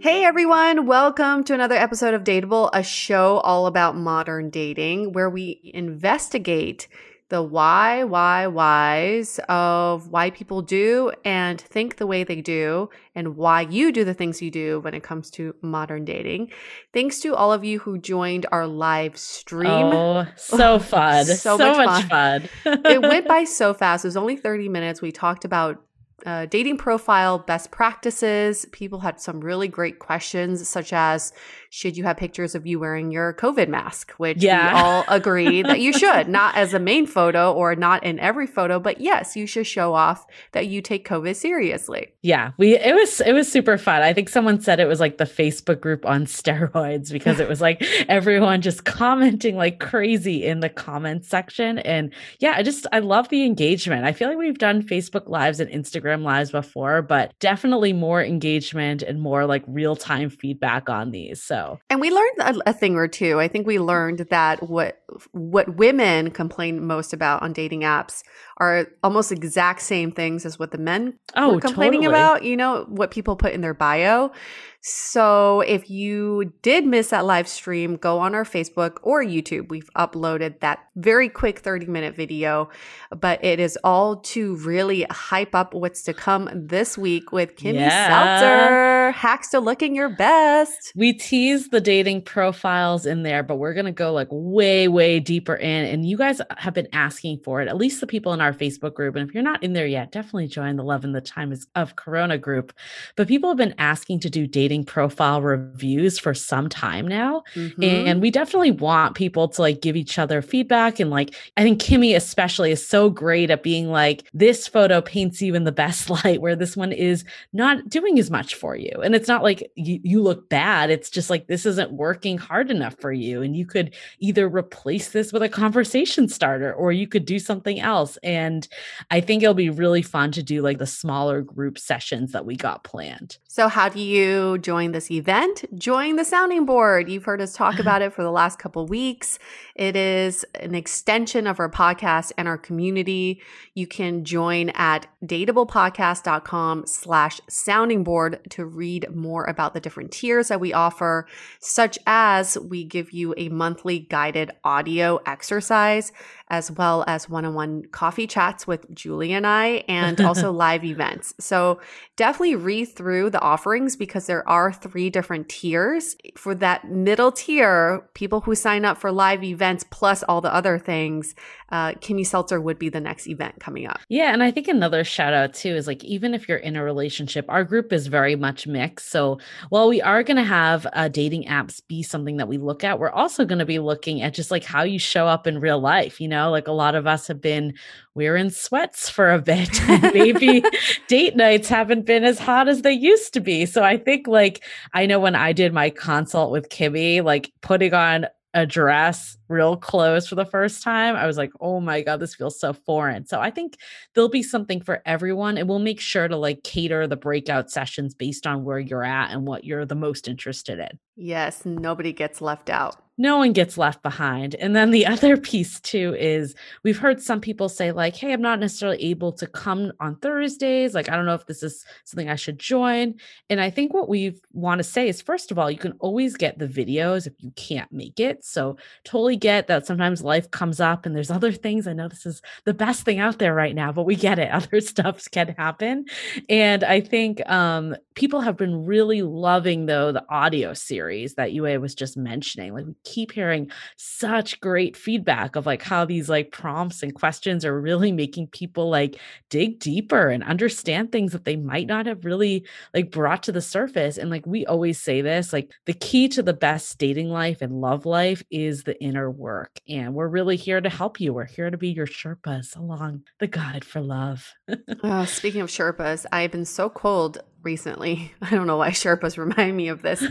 Hey everyone, welcome to another episode of Dateable, a show all about modern dating where we investigate the why, why, whys of why people do and think the way they do and why you do the things you do when it comes to modern dating. Thanks to all of you who joined our live stream. Oh, so fun. so, so, much, much fun. fun. it went by so fast. It was only 30 minutes. We talked about uh, dating profile best practices. People had some really great questions, such as should you have pictures of you wearing your COVID mask, which yeah. we all agree that you should, not as a main photo or not in every photo, but yes, you should show off that you take COVID seriously. Yeah, we it was it was super fun. I think someone said it was like the Facebook group on steroids because it was like everyone just commenting like crazy in the comments section. And yeah, I just I love the engagement. I feel like we've done Facebook lives and Instagram lives before, but definitely more engagement and more like real-time feedback on these. So and we learned a, a, thing or two. I think we learned that what what women complain most about on dating apps are almost exact same things as what the men oh, were complaining totally. about. You know what people put in their bio. So if you did miss that live stream, go on our Facebook or YouTube. We've uploaded that very quick 30 minute video, but it is all to really hype up what's to come this week with Kimmy yeah. Seltzer. Hacks to looking your best. We tease the dating profiles in there, but we're going to go like way, way deeper in. And you guys have been asking for it, at least the people in our Facebook group. And if you're not in there yet, definitely join the Love and the Time of Corona group. But people have been asking to do dating dating profile reviews for some time now. Mm-hmm. And we definitely want people to like give each other feedback. And like, I think Kimmy especially is so great at being like, this photo paints you in the best light, where this one is not doing as much for you. And it's not like you, you look bad. It's just like, this isn't working hard enough for you. And you could either replace this with a conversation starter or you could do something else. And I think it'll be really fun to do like the smaller group sessions that we got planned. So, how do you join this event? Join the sounding board. You've heard us talk about it for the last couple weeks. It is an extension of our podcast and our community. You can join at dateablepodcast.com slash sounding board to read more about the different tiers that we offer, such as we give you a monthly guided audio exercise as well as one on one coffee chats with Julie and I, and also live events. So definitely read through the offerings because there are three different tiers. For that middle tier, people who sign up for live events plus all the other things, uh, Kimmy Seltzer would be the next event coming up. Yeah. And I think another shout out too is like, even if you're in a relationship, our group is very much mixed. So while we are going to have uh, dating apps be something that we look at, we're also going to be looking at just like how you show up in real life. You know, like a lot of us have been wearing sweats for a bit. Maybe date nights haven't been as hot as they used to be. So I think like, I know when I did my consult with Kimmy, like putting on a dress real close for the first time, I was like, oh my God, this feels so foreign. So I think there'll be something for everyone. And we'll make sure to like cater the breakout sessions based on where you're at and what you're the most interested in. Yes, nobody gets left out no one gets left behind. And then the other piece too is we've heard some people say like, "Hey, I'm not necessarily able to come on Thursdays. Like, I don't know if this is something I should join." And I think what we want to say is first of all, you can always get the videos if you can't make it. So, totally get that sometimes life comes up and there's other things. I know this is the best thing out there right now, but we get it. Other stuff can happen. And I think um people have been really loving though the audio series that Yue was just mentioning. Like we keep hearing such great feedback of like how these like prompts and questions are really making people like dig deeper and understand things that they might not have really like brought to the surface. And like we always say this, like the key to the best dating life and love life is the inner work. And we're really here to help you. We're here to be your Sherpas along the guide for love. oh, speaking of Sherpas, I've been so cold recently. I don't know why Sherpas remind me of this.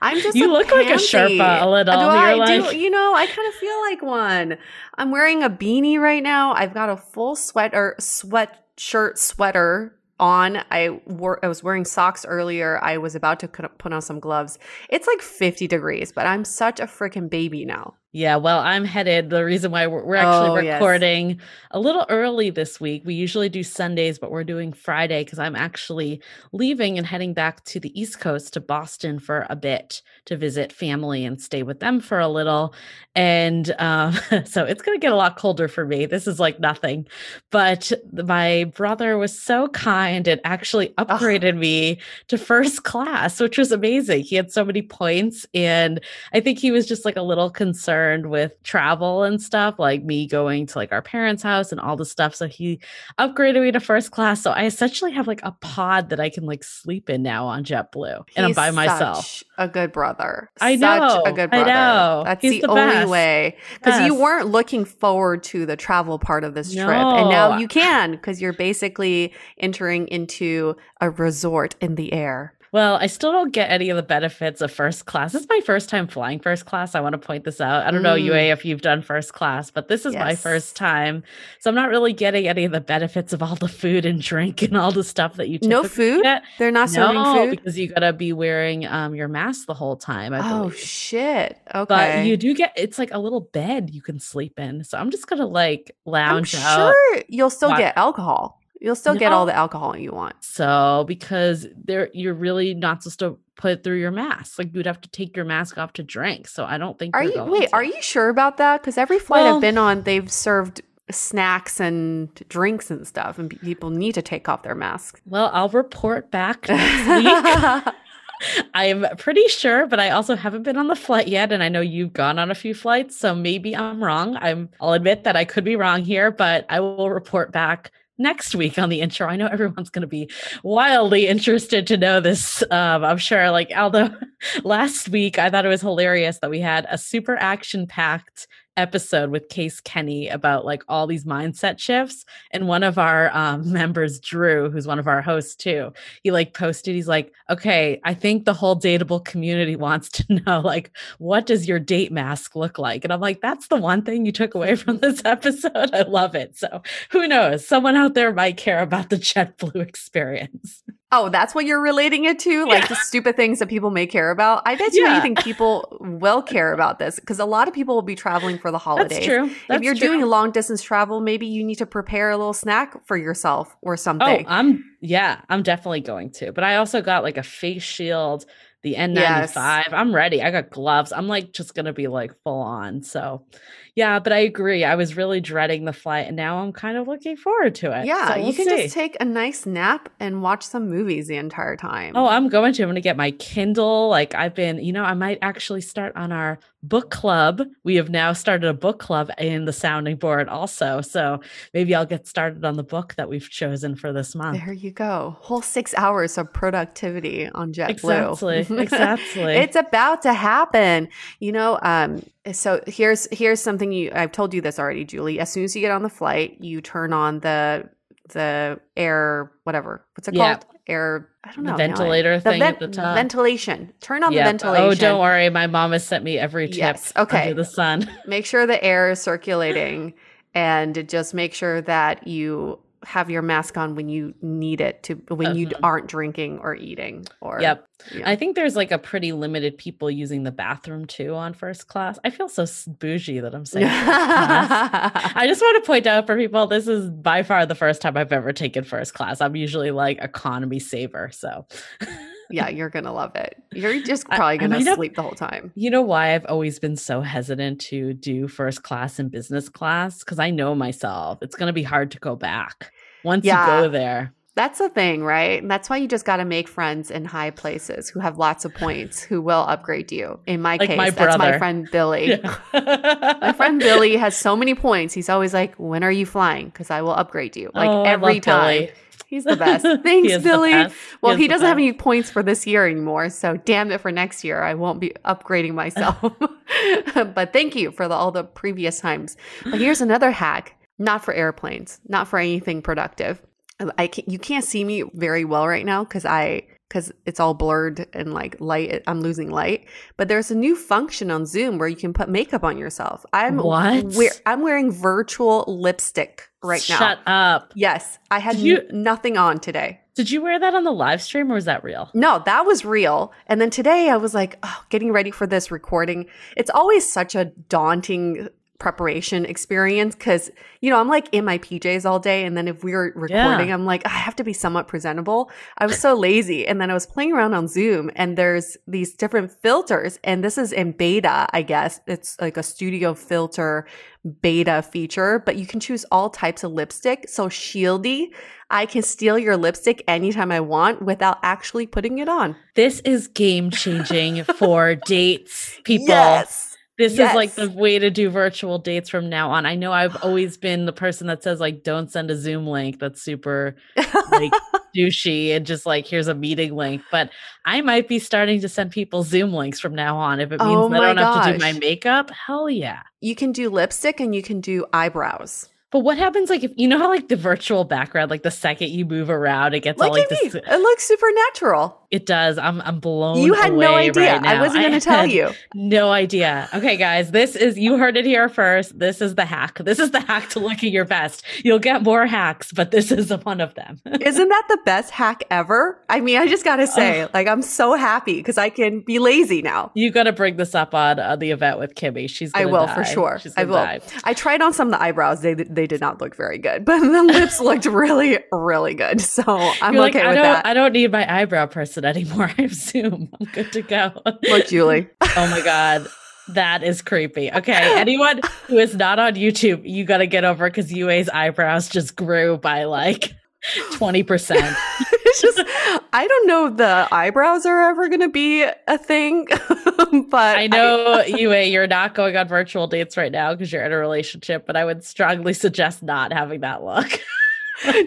I'm just you look pansy. like a Sherpa a little. Do I like... do? You know, I kind of feel like one. I'm wearing a beanie right now. I've got a full sweater, sweatshirt, sweater on. I wore I was wearing socks earlier. I was about to put on some gloves. It's like 50 degrees, but I'm such a freaking baby now. Yeah, well, I'm headed. The reason why we're, we're actually oh, recording yes. a little early this week. We usually do Sundays, but we're doing Friday because I'm actually leaving and heading back to the East Coast to Boston for a bit to visit family and stay with them for a little. And um, so it's going to get a lot colder for me. This is like nothing. But my brother was so kind and actually upgraded oh. me to first class, which was amazing. He had so many points. And I think he was just like a little concerned concerned with travel and stuff, like me going to like our parents' house and all the stuff. So he upgraded me to first class. So I essentially have like a pod that I can like sleep in now on JetBlue, and I'm by myself. a good brother. I know. Such a good brother. I know. That's He's the, the only way because yes. you weren't looking forward to the travel part of this no. trip, and now you can because you're basically entering into a resort in the air. Well, I still don't get any of the benefits of first class. This is my first time flying first class. I want to point this out. I don't mm. know, Yue, if you've done first class, but this is yes. my first time. So I'm not really getting any of the benefits of all the food and drink and all the stuff that you No food? Get. They're not serving no, food? because you got to be wearing um, your mask the whole time. oh, shit. Okay. But you do get, it's like a little bed you can sleep in. So I'm just going to like lounge I'm out. sure you'll still get alcohol. You'll still no. get all the alcohol you want. So because there you're really not supposed to put it through your mask. Like you'd have to take your mask off to drink. So I don't think Are you wait, to. are you sure about that? Because every flight well, I've been on, they've served snacks and drinks and stuff, and people need to take off their masks. Well, I'll report back next week. I'm pretty sure, but I also haven't been on the flight yet, and I know you've gone on a few flights, so maybe I'm wrong. I'm I'll admit that I could be wrong here, but I will report back next week on the intro. I know everyone's going to be wildly interested to know this. Um, I'm sure, like, although last week I thought it was hilarious that we had a super action packed episode with Case Kenny about like all these mindset shifts. And one of our um, members, Drew, who's one of our hosts too, he like posted, he's like, okay, I think the whole dateable community wants to know, like, what does your date mask look like? And I'm like, that's the one thing you took away from this episode. I love it. So who knows? Someone out there might care about the JetBlue experience. Oh, that's what you're relating it to? Like yeah. the stupid things that people may care about? I bet you yeah. think people will care about this because a lot of people will be traveling for the holidays. That's true. That's if you're true. doing long distance travel, maybe you need to prepare a little snack for yourself or oh, something. Oh, I'm, yeah, I'm definitely going to. But I also got like a face shield, the N95. Yes. I'm ready. I got gloves. I'm like just going to be like full on. So, yeah, but I agree. I was really dreading the flight and now I'm kind of looking forward to it. Yeah, so we'll you can see. just take a nice nap and watch some movies the entire time. Oh, I'm going to. I'm going to get my Kindle. Like I've been, you know, I might actually start on our book club. We have now started a book club in the sounding board also. So maybe I'll get started on the book that we've chosen for this month. There you go. Whole six hours of productivity on JetBlue. Exactly. Exactly. it's about to happen. You know, um, so here's here's something you I've told you this already, Julie. As soon as you get on the flight, you turn on the the air whatever. What's it yeah. called? Air I don't know. The ventilator thing the at the top. Ventilation. Turn on yep. the ventilation. Oh, don't worry. My mom has sent me every tip yes. okay. under the sun. make sure the air is circulating and just make sure that you have your mask on when you need it to when uh-huh. you aren't drinking or eating or yep. yeah. i think there's like a pretty limited people using the bathroom too on first class. I feel so bougie that i'm saying i just want to point out for people this is by far the first time i've ever taken first class. I'm usually like economy saver so yeah, you're gonna love it. You're just probably gonna I, sleep the whole time. You know why I've always been so hesitant to do first class and business class? Because I know myself, it's gonna be hard to go back once yeah. you go there. That's the thing, right? And that's why you just got to make friends in high places who have lots of points who will upgrade you. In my like case, my that's my friend Billy. Yeah. my friend Billy has so many points. He's always like, "When are you flying? Because I will upgrade you." Like oh, every time. Billy. He's the best. Thanks, Billy. Well, he, he doesn't have any points for this year anymore. So, damn it for next year. I won't be upgrading myself. but thank you for the, all the previous times. But here's another hack not for airplanes, not for anything productive. I can, you can't see me very well right now because I because it's all blurred and like light. I'm losing light. But there's a new function on Zoom where you can put makeup on yourself. I'm what? Wear, I'm wearing virtual lipstick right Shut now. Shut up. Yes, I had you, n- nothing on today. Did you wear that on the live stream or was that real? No, that was real. And then today I was like, oh, getting ready for this recording. It's always such a daunting preparation experience because you know i'm like in my pjs all day and then if we are recording yeah. i'm like i have to be somewhat presentable i was so lazy and then i was playing around on zoom and there's these different filters and this is in beta i guess it's like a studio filter beta feature but you can choose all types of lipstick so shieldy I can steal your lipstick anytime I want without actually putting it on. This is game changing for dates, people. Yes this yes. is like the way to do virtual dates from now on. I know I've always been the person that says like don't send a Zoom link that's super like douchey and just like here's a meeting link, but I might be starting to send people Zoom links from now on if it oh means oh I don't gosh. have to do my makeup. Hell yeah. You can do lipstick and you can do eyebrows. But what happens like if you know how like the virtual background, like the second you move around, it gets Look all like this. It looks supernatural. It does. I'm I'm blown. Away. You had no idea. Right I wasn't going to tell you. No idea. Okay, guys, this is you heard it here first. This is the hack. This is the hack to looking your best. You'll get more hacks, but this is one of them. Isn't that the best hack ever? I mean, I just got to say, like, I'm so happy because I can be lazy now. You got to bring this up on uh, the event with Kimmy. She's. I will die. for sure. I will. Die. I tried on some of the eyebrows. They they did not look very good, but the lips looked really really good. So I'm You're okay like, with I that. I don't need my eyebrow person anymore. I Zoom. I'm good to go. Look, Julie. oh my God. That is creepy. Okay. Anyone who is not on YouTube, you got to get over because Yue's eyebrows just grew by like 20%. it's just, I don't know if the eyebrows are ever going to be a thing, but I know, I, Yue, you're not going on virtual dates right now because you're in a relationship, but I would strongly suggest not having that look.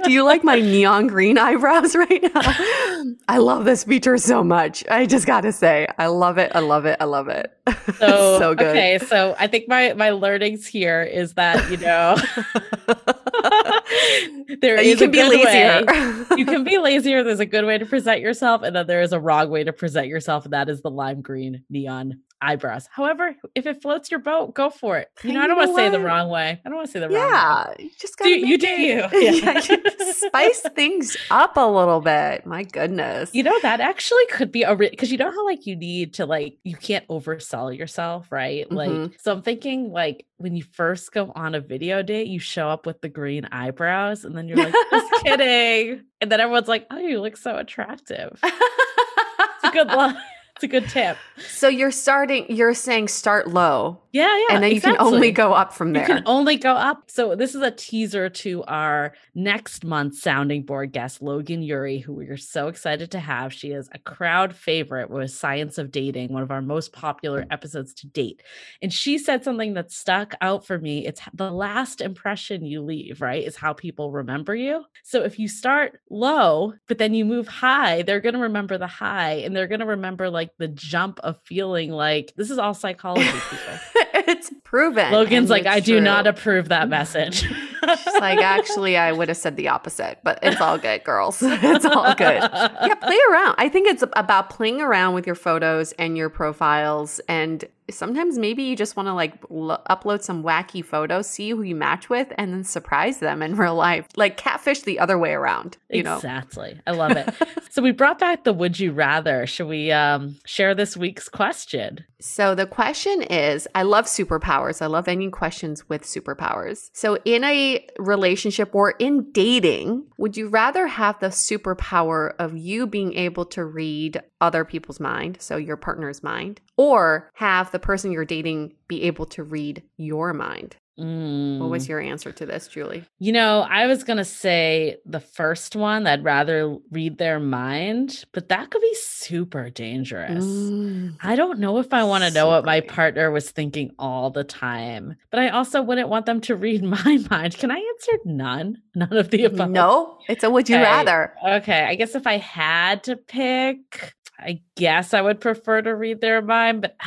Do you like my neon green eyebrows right now? I love this feature so much. I just got to say, I love it. I love it. I love it. So, so good. Okay, so I think my my learnings here is that you know there you can be lazier. you can be lazier. There's a good way to present yourself, and then there is a wrong way to present yourself, and that is the lime green neon eyebrows. However, if it floats your boat, go for it. You know, I don't want to say the wrong way. I don't want to say the yeah, wrong way. Yeah, you just gotta do, you do you. Yeah. yeah spice things up a little bit. My goodness. You know that actually could be a because you know how like you need to like you can't oversell yourself, right? Mm-hmm. Like so I'm thinking like when you first go on a video date, you show up with the green eyebrows, and then you're like, just kidding. And then everyone's like, oh, you look so attractive. it's a good line. It's a good tip. So you're starting, you're saying start low. Yeah, yeah. And then exactly. you can only go up from there. You can only go up. So this is a teaser to our next month's sounding board guest, Logan Ury, who we are so excited to have. She is a crowd favorite with Science of Dating, one of our most popular episodes to date. And she said something that stuck out for me. It's the last impression you leave, right? Is how people remember you. So if you start low, but then you move high, they're going to remember the high and they're going to remember like the jump of feeling like this is all psychology people. it's proven. Logan's like, I true. do not approve that message. She's like, actually, I would have said the opposite, but it's all good, girls. It's all good. Yeah, play around. I think it's about playing around with your photos and your profiles and sometimes maybe you just want to like l- upload some wacky photos, see who you match with, and then surprise them in real life. Like catfish the other way around. You exactly. know exactly. I love it. so we brought back the would you rather. Should we um, share this week's question? So the question is, I love superpowers. I love any questions with superpowers. So in a relationship or in dating, would you rather have the superpower of you being able to read other people's mind, so your partner's mind, or have the person you're dating be able to read your mind? Mm. What was mm. your answer to this, Julie? You know, I was going to say the first one. I'd rather read their mind, but that could be super dangerous. Mm. I don't know if I want to know what my partner was thinking all the time, but I also wouldn't want them to read my mind. Can I answer none? None of the above? No, it's a would you okay. rather. Okay. I guess if I had to pick, I guess I would prefer to read their mind, but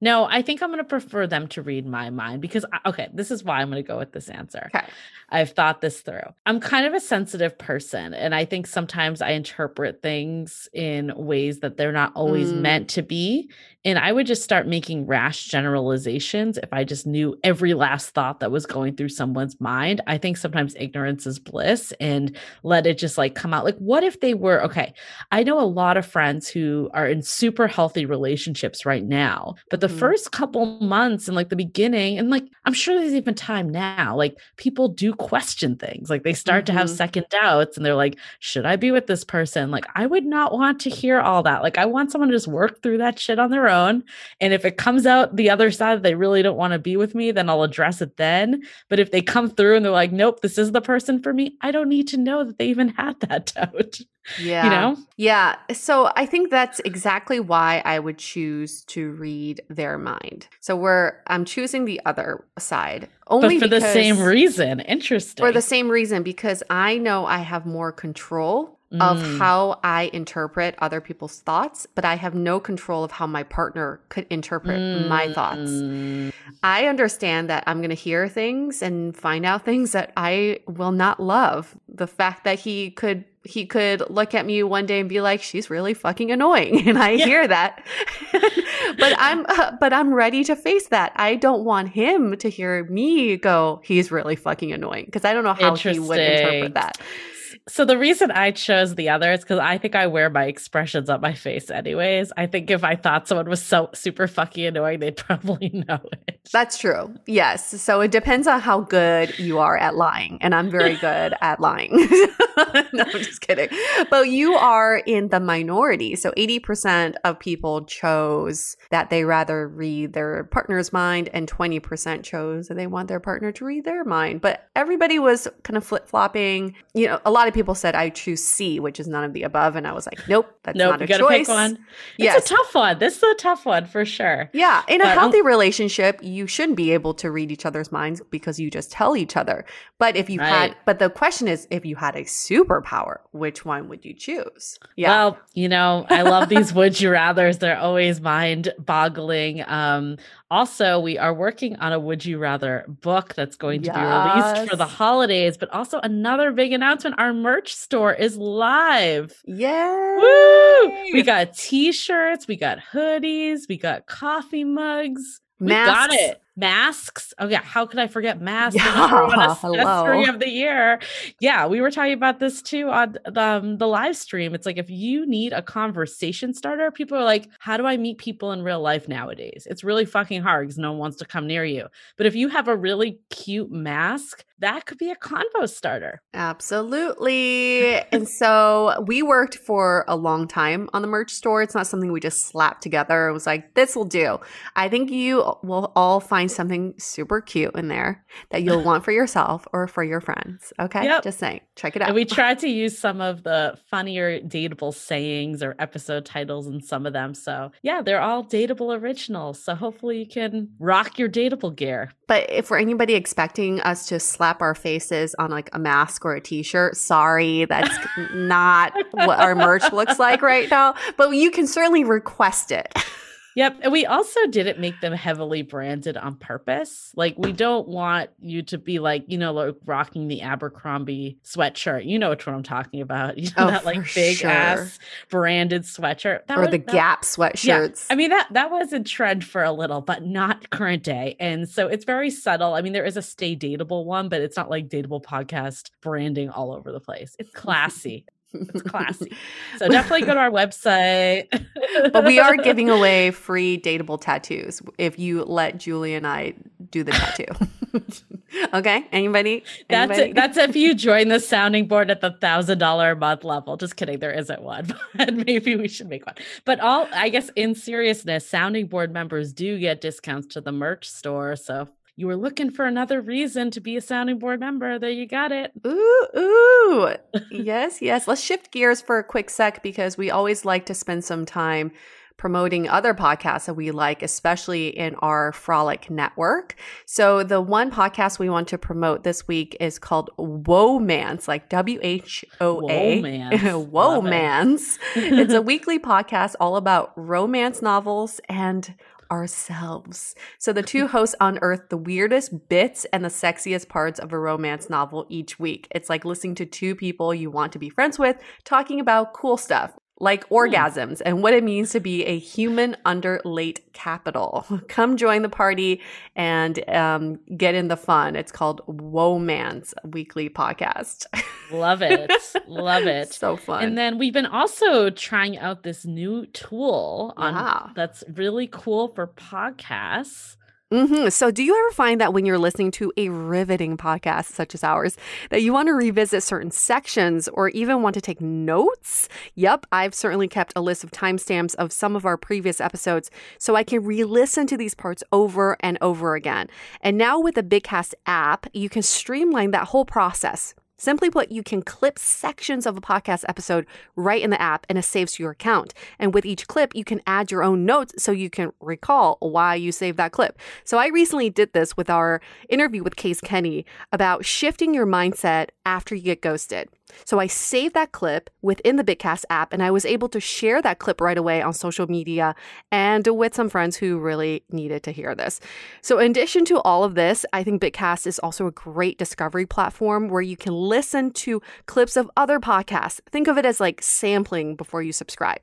no, I think I'm going to prefer them to read my mind because, okay, this is why I'm going to go with this answer. Okay. I've thought this through. I'm kind of a sensitive person, and I think sometimes I interpret things in ways that they're not always mm. meant to be. And I would just start making rash generalizations if I just knew every last thought that was going through someone's mind. I think sometimes ignorance is bliss and let it just like come out. Like, what if they were okay? I know a lot of friends who are in super healthy relationships right now, but the mm. first couple months and like the beginning, and like I'm sure there's even time now, like people do question things. Like they start mm-hmm. to have mm-hmm. second doubts and they're like, should I be with this person? Like, I would not want to hear all that. Like, I want someone to just work through that shit on their own. And if it comes out the other side, they really don't want to be with me, then I'll address it then. But if they come through and they're like, nope, this is the person for me, I don't need to know that they even had that doubt. Yeah. You know? Yeah. So I think that's exactly why I would choose to read their mind. So we're I'm choosing the other side. Only but for the same reason. Interesting. For the same reason, because I know I have more control Mm. of how I interpret other people's thoughts, but I have no control of how my partner could interpret mm. my thoughts. Mm. I understand that I'm going to hear things and find out things that I will not love. The fact that he could he could look at me one day and be like she's really fucking annoying and i yeah. hear that but i'm uh, but i'm ready to face that i don't want him to hear me go he's really fucking annoying because i don't know how he would interpret that so the reason I chose the other is because I think I wear my expressions on my face anyways. I think if I thought someone was so super fucking annoying, they'd probably know it. That's true. Yes. So it depends on how good you are at lying. And I'm very good at lying. no, I'm just kidding. But you are in the minority. So 80% of people chose that they rather read their partner's mind, and 20% chose that they want their partner to read their mind. But everybody was kind of flip flopping. You know, a lot of people said I choose C, which is none of the above, and I was like, nope, that's nope, not a you gotta choice. Pick one. Yes. It's a tough one. This is a tough one for sure. Yeah, in but a healthy relationship, you shouldn't be able to read each other's minds because you just tell each other. But if you right. had, but the question is, if you had a superpower, which one would you choose? Yeah. Well, you know, I love these would you rather's. They're always mind boggling. Um, also, we are working on a Would You Rather book that's going to yes. be released for the holidays, but also another big announcement our merch store is live. Yay! Woo! We got t shirts, we got hoodies, we got coffee mugs. We got it masks. Oh yeah, how could I forget masks? Yeah, hello. of the year. Yeah, we were talking about this too on the, um, the live stream. It's like if you need a conversation starter, people are like, "How do I meet people in real life nowadays?" It's really fucking hard because no one wants to come near you. But if you have a really cute mask, that could be a convo starter. Absolutely. and so we worked for a long time on the merch store. It's not something we just slapped together. It was like, this will do. I think you will all find something super cute in there that you'll want for yourself or for your friends. Okay. Yep. Just saying, check it out. And we tried to use some of the funnier dateable sayings or episode titles in some of them. So yeah, they're all dateable originals. So hopefully you can rock your dateable gear. But if we're anybody expecting us to slap our faces on like a mask or a t-shirt, sorry, that's not what our merch looks like right now. But you can certainly request it. Yep. And we also didn't make them heavily branded on purpose. Like, we don't want you to be like, you know, like rocking the Abercrombie sweatshirt. You know what I'm talking about. You know, oh, that like big sure. ass branded sweatshirt. That or was, the that, Gap sweatshirts. Yeah. I mean, that that was a trend for a little, but not current day. And so it's very subtle. I mean, there is a stay dateable one, but it's not like dateable podcast branding all over the place. It's classy. It's classy. so definitely go to our website. but we are giving away free dateable tattoos if you let Julie and I do the tattoo. okay? Anybody? That's Anybody? that's if you join the sounding board at the thousand dollar a month level. Just kidding, there isn't one, but maybe we should make one. But all I guess in seriousness, sounding board members do get discounts to the merch store. So you were looking for another reason to be a sounding board member. There you got it. Ooh, ooh. yes, yes. Let's shift gears for a quick sec because we always like to spend some time promoting other podcasts that we like, especially in our Frolic network. So the one podcast we want to promote this week is called Whoamance, like W H O A. Whoamance. it's a weekly podcast all about romance novels and ourselves. So the two hosts unearth the weirdest bits and the sexiest parts of a romance novel each week. It's like listening to two people you want to be friends with talking about cool stuff like hmm. orgasms and what it means to be a human under late capital. Come join the party and um, get in the fun. It's called Whoamance Weekly Podcast. Love it. Love it. So fun. And then we've been also trying out this new tool on wow. that's really cool for podcasts. Mm-hmm. So, do you ever find that when you're listening to a riveting podcast such as ours, that you want to revisit certain sections or even want to take notes? Yep, I've certainly kept a list of timestamps of some of our previous episodes so I can re listen to these parts over and over again. And now with the Bitcast app, you can streamline that whole process. Simply put, you can clip sections of a podcast episode right in the app and it saves to your account. And with each clip, you can add your own notes so you can recall why you saved that clip. So I recently did this with our interview with Case Kenny about shifting your mindset after you get ghosted. So I saved that clip within the Bitcast app and I was able to share that clip right away on social media and with some friends who really needed to hear this. So, in addition to all of this, I think Bitcast is also a great discovery platform where you can listen to clips of other podcasts. Think of it as like sampling before you subscribe.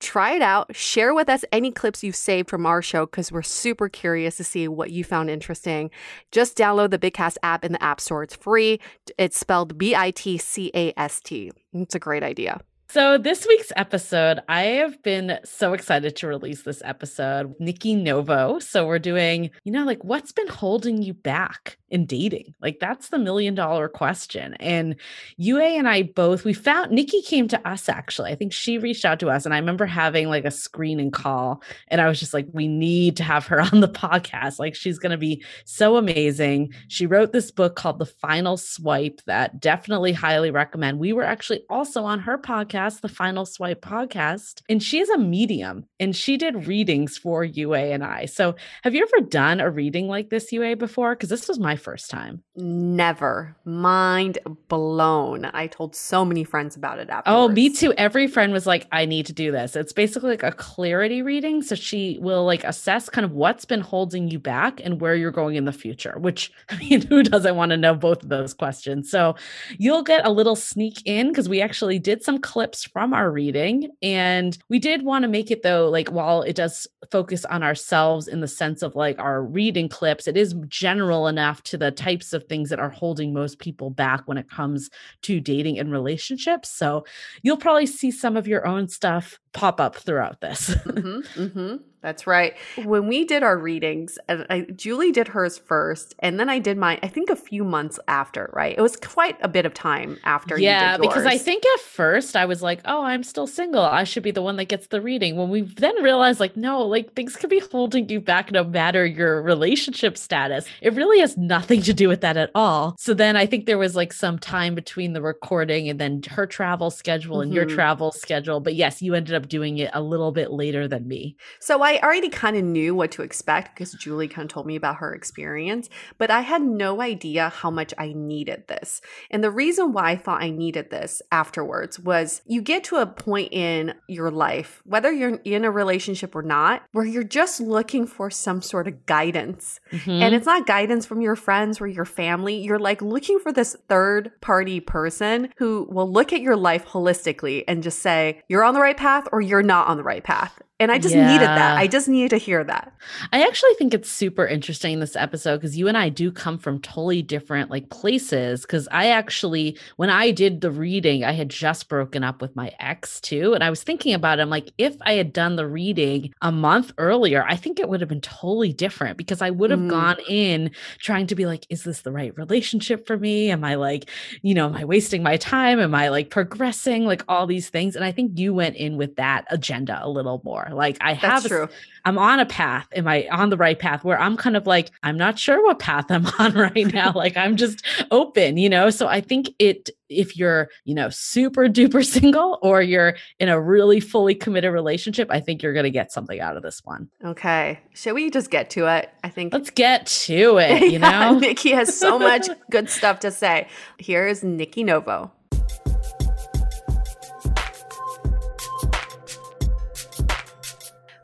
Try it out. Share with us any clips you've saved from our show because we're super curious to see what you found interesting. Just download the Bitcast app in the App Store. It's free. It's spelled B I T C A S T. It's a great idea. So, this week's episode, I have been so excited to release this episode. With Nikki Novo. So, we're doing, you know, like what's been holding you back in dating? Like, that's the million dollar question. And Yue and I both, we found Nikki came to us actually. I think she reached out to us. And I remember having like a screening call. And I was just like, we need to have her on the podcast. Like, she's going to be so amazing. She wrote this book called The Final Swipe that definitely highly recommend. We were actually also on her podcast podcast, the Final Swipe podcast, and she is a medium and she did readings for Yue and I. So, have you ever done a reading like this, Yue, before? Because this was my first time. Never. Mind blown. I told so many friends about it after. Oh, me too. Every friend was like, I need to do this. It's basically like a clarity reading. So, she will like assess kind of what's been holding you back and where you're going in the future, which I mean, who doesn't want to know both of those questions? So, you'll get a little sneak in because we actually did some clips clips from our reading. And we did want to make it though, like while it does focus on ourselves in the sense of like our reading clips, it is general enough to the types of things that are holding most people back when it comes to dating and relationships. So you'll probably see some of your own stuff pop up throughout this. mm-hmm, mm-hmm. That's right. When we did our readings, and I, Julie did hers first, and then I did mine. I think a few months after. Right? It was quite a bit of time after. Yeah, because I think at first I was like, "Oh, I'm still single. I should be the one that gets the reading." When we then realized, like, no, like things could be holding you back no matter your relationship status. It really has nothing to do with that at all. So then I think there was like some time between the recording and then her travel schedule mm-hmm. and your mm-hmm. travel schedule. But yes, you ended up doing it a little bit later than me. So I already kind of knew what to expect because Julie kind of told me about her experience, but I had no idea how much I needed this. And the reason why I thought I needed this afterwards was you get to a point in your life, whether you're in a relationship or not, where you're just looking for some sort of guidance. Mm-hmm. And it's not guidance from your friends or your family. You're like looking for this third party person who will look at your life holistically and just say, you're on the right path or you're not on the right path. And I just yeah. needed that. I just needed to hear that. I actually think it's super interesting this episode because you and I do come from totally different like places. Cause I actually, when I did the reading, I had just broken up with my ex too. And I was thinking about it. I'm like, if I had done the reading a month earlier, I think it would have been totally different because I would have mm. gone in trying to be like, is this the right relationship for me? Am I like, you know, am I wasting my time? Am I like progressing? Like all these things. And I think you went in with that agenda a little more. Like I have, true. I'm on a path. Am I on the right path? Where I'm kind of like, I'm not sure what path I'm on right now. like I'm just open, you know. So I think it, if you're, you know, super duper single or you're in a really fully committed relationship, I think you're gonna get something out of this one. Okay, shall we just get to it? I think let's get to it. You yeah, know, Nikki has so much good stuff to say. Here is Nikki Novo.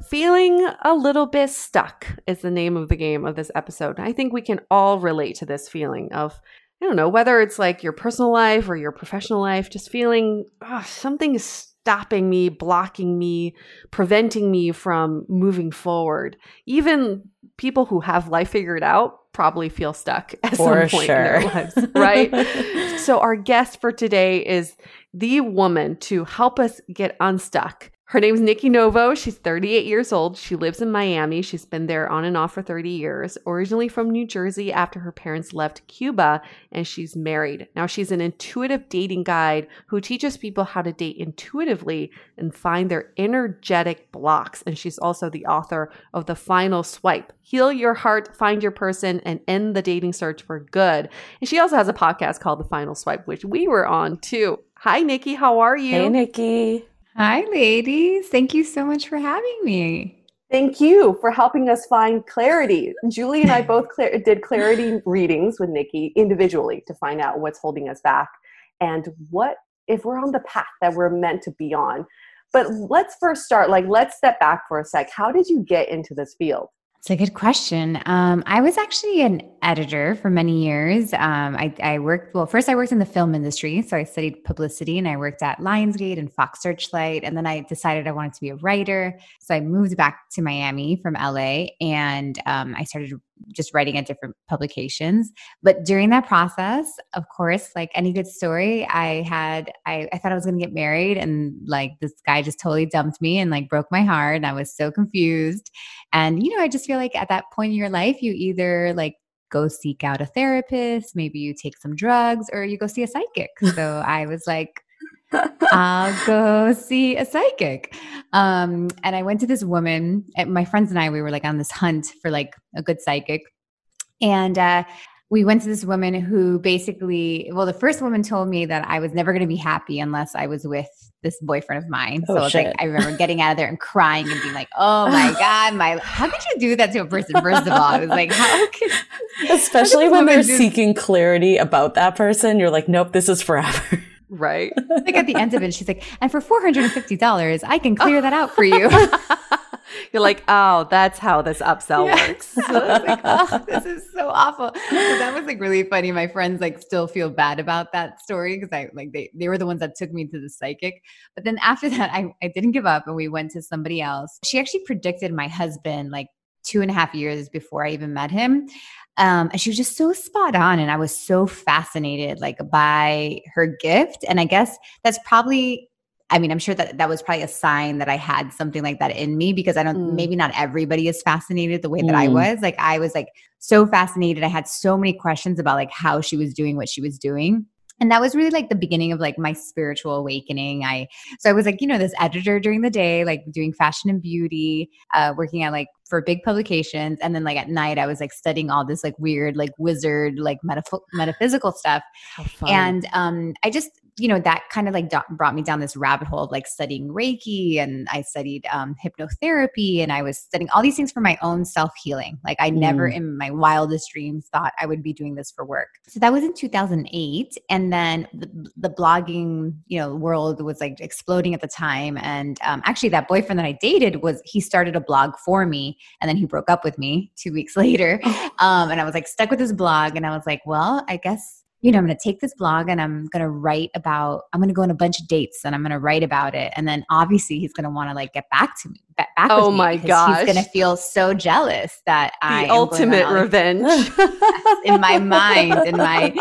Feeling a little bit stuck is the name of the game of this episode. I think we can all relate to this feeling of, I don't know, whether it's like your personal life or your professional life, just feeling oh, something is stopping me, blocking me, preventing me from moving forward. Even people who have life figured out probably feel stuck at for some point sure. in their lives, right? so, our guest for today is the woman to help us get unstuck her name's Nikki Novo. She's 38 years old. She lives in Miami. She's been there on and off for 30 years. Originally from New Jersey after her parents left Cuba, and she's married. Now, she's an intuitive dating guide who teaches people how to date intuitively and find their energetic blocks. And she's also the author of The Final Swipe Heal Your Heart, Find Your Person, and End the Dating Search for Good. And she also has a podcast called The Final Swipe, which we were on too. Hi, Nikki. How are you? Hey, Nikki. Hi, ladies. Thank you so much for having me. Thank you for helping us find clarity. Julie and I both cl- did clarity readings with Nikki individually to find out what's holding us back and what if we're on the path that we're meant to be on. But let's first start, like, let's step back for a sec. How did you get into this field? It's a good question. Um, I was actually an editor for many years. Um, I, I, worked, well, first I worked in the film industry. So I studied publicity and I worked at Lionsgate and Fox Searchlight. And then I decided I wanted to be a writer. So I moved back to Miami from LA and um, I started just writing at different publications. But during that process, of course, like any good story, I had, I, I thought I was going to get married and like this guy just totally dumped me and like broke my heart. And I was so confused. And, you know, I just feel like at that point in your life, you either like go seek out a therapist, maybe you take some drugs, or you go see a psychic. So I was like, I'll go see a psychic. Um, and I went to this woman, my friends and I, we were like on this hunt for like a good psychic. And uh, we went to this woman who basically, well, the first woman told me that I was never going to be happy unless I was with this boyfriend of mine. Oh, so was like, I remember getting out of there and crying and being like, "Oh my god, my how could you do that to a person?" First of all, I was like, "How could?" Especially how when they're seeking clarity about that person, you're like, "Nope, this is forever." Right. like at the end of it, she's like, and for $450, I can clear that out for you. You're like, oh, that's how this upsell yeah. works. so I was like, oh, this is so awful. So that was like really funny. My friends like still feel bad about that story because I like they they were the ones that took me to the psychic. But then after that, I, I didn't give up and we went to somebody else. She actually predicted my husband like two and a half years before I even met him. Um, and she was just so spot on. And I was so fascinated like by her gift. And I guess that's probably I mean, I'm sure that that was probably a sign that I had something like that in me because I don't, mm. maybe not everybody is fascinated the way that mm. I was. Like, I was like so fascinated. I had so many questions about like how she was doing what she was doing and that was really like the beginning of like my spiritual awakening. I so i was like you know this editor during the day like doing fashion and beauty uh working at like for big publications. And then like at night i was like studying all this like weird like wizard like metaph- metaphysical stuff. And um i just you know that kind of like do- brought me down this rabbit hole of like studying reiki and i studied um, hypnotherapy and i was studying all these things for my own self-healing like i mm. never in my wildest dreams thought i would be doing this for work so that was in 2008 and then the, the blogging you know world was like exploding at the time and um, actually that boyfriend that i dated was he started a blog for me and then he broke up with me two weeks later oh. um, and i was like stuck with his blog and i was like well i guess you know, I'm going to take this blog and I'm going to write about, I'm going to go on a bunch of dates and I'm going to write about it. And then obviously he's going to want to like get back to me, back, back oh my gosh. He's going to feel so jealous that the I ultimate revenge in my mind, in my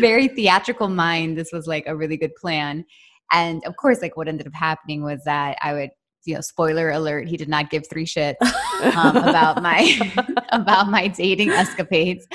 very theatrical mind. This was like a really good plan. And of course, like what ended up happening was that I would you know, spoiler alert, he did not give three shits um, about my about my dating escapades.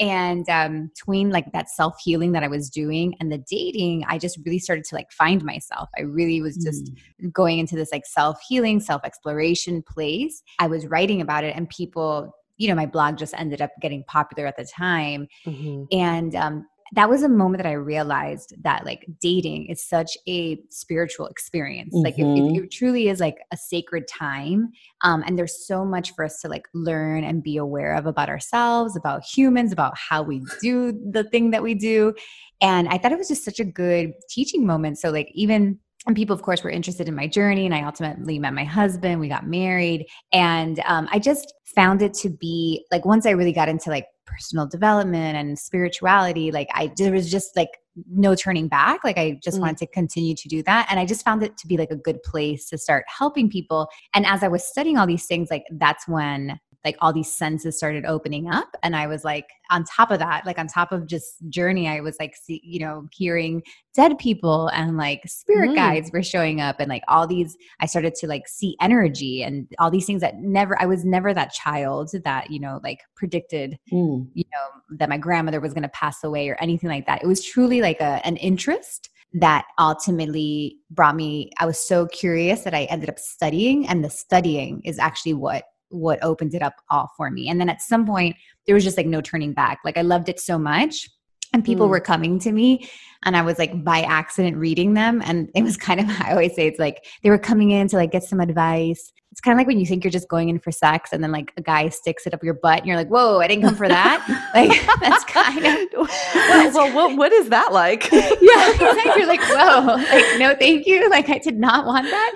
And um, between like that self healing that I was doing and the dating, I just really started to like find myself. I really was just mm. going into this like self healing, self exploration place. I was writing about it, and people you know my blog just ended up getting popular at the time mm-hmm. and um, that was a moment that I realized that like dating is such a spiritual experience. Mm-hmm. Like it, it, mm-hmm. it, truly is like a sacred time. Um, and there's so much for us to like learn and be aware of about ourselves, about humans, about how we do the thing that we do. And I thought it was just such a good teaching moment. So like even and people of course were interested in my journey and i ultimately met my husband we got married and um, i just found it to be like once i really got into like personal development and spirituality like i there was just like no turning back like i just mm. wanted to continue to do that and i just found it to be like a good place to start helping people and as i was studying all these things like that's when like all these senses started opening up and i was like on top of that like on top of just journey i was like see, you know hearing dead people and like spirit mm. guides were showing up and like all these i started to like see energy and all these things that never i was never that child that you know like predicted mm. you know that my grandmother was going to pass away or anything like that it was truly like a, an interest that ultimately brought me i was so curious that i ended up studying and the studying is actually what what opened it up all for me. And then at some point, there was just like no turning back. Like I loved it so much. And people mm. were coming to me, and I was like by accident reading them. And it was kind of, I always say it's like they were coming in to like get some advice it's kind of like when you think you're just going in for sex and then like a guy sticks it up your butt and you're like, whoa, I didn't come for that. like that's kind of well, well what, what is that like? yeah, exactly. You're like, whoa, like no, thank you. Like I did not want that.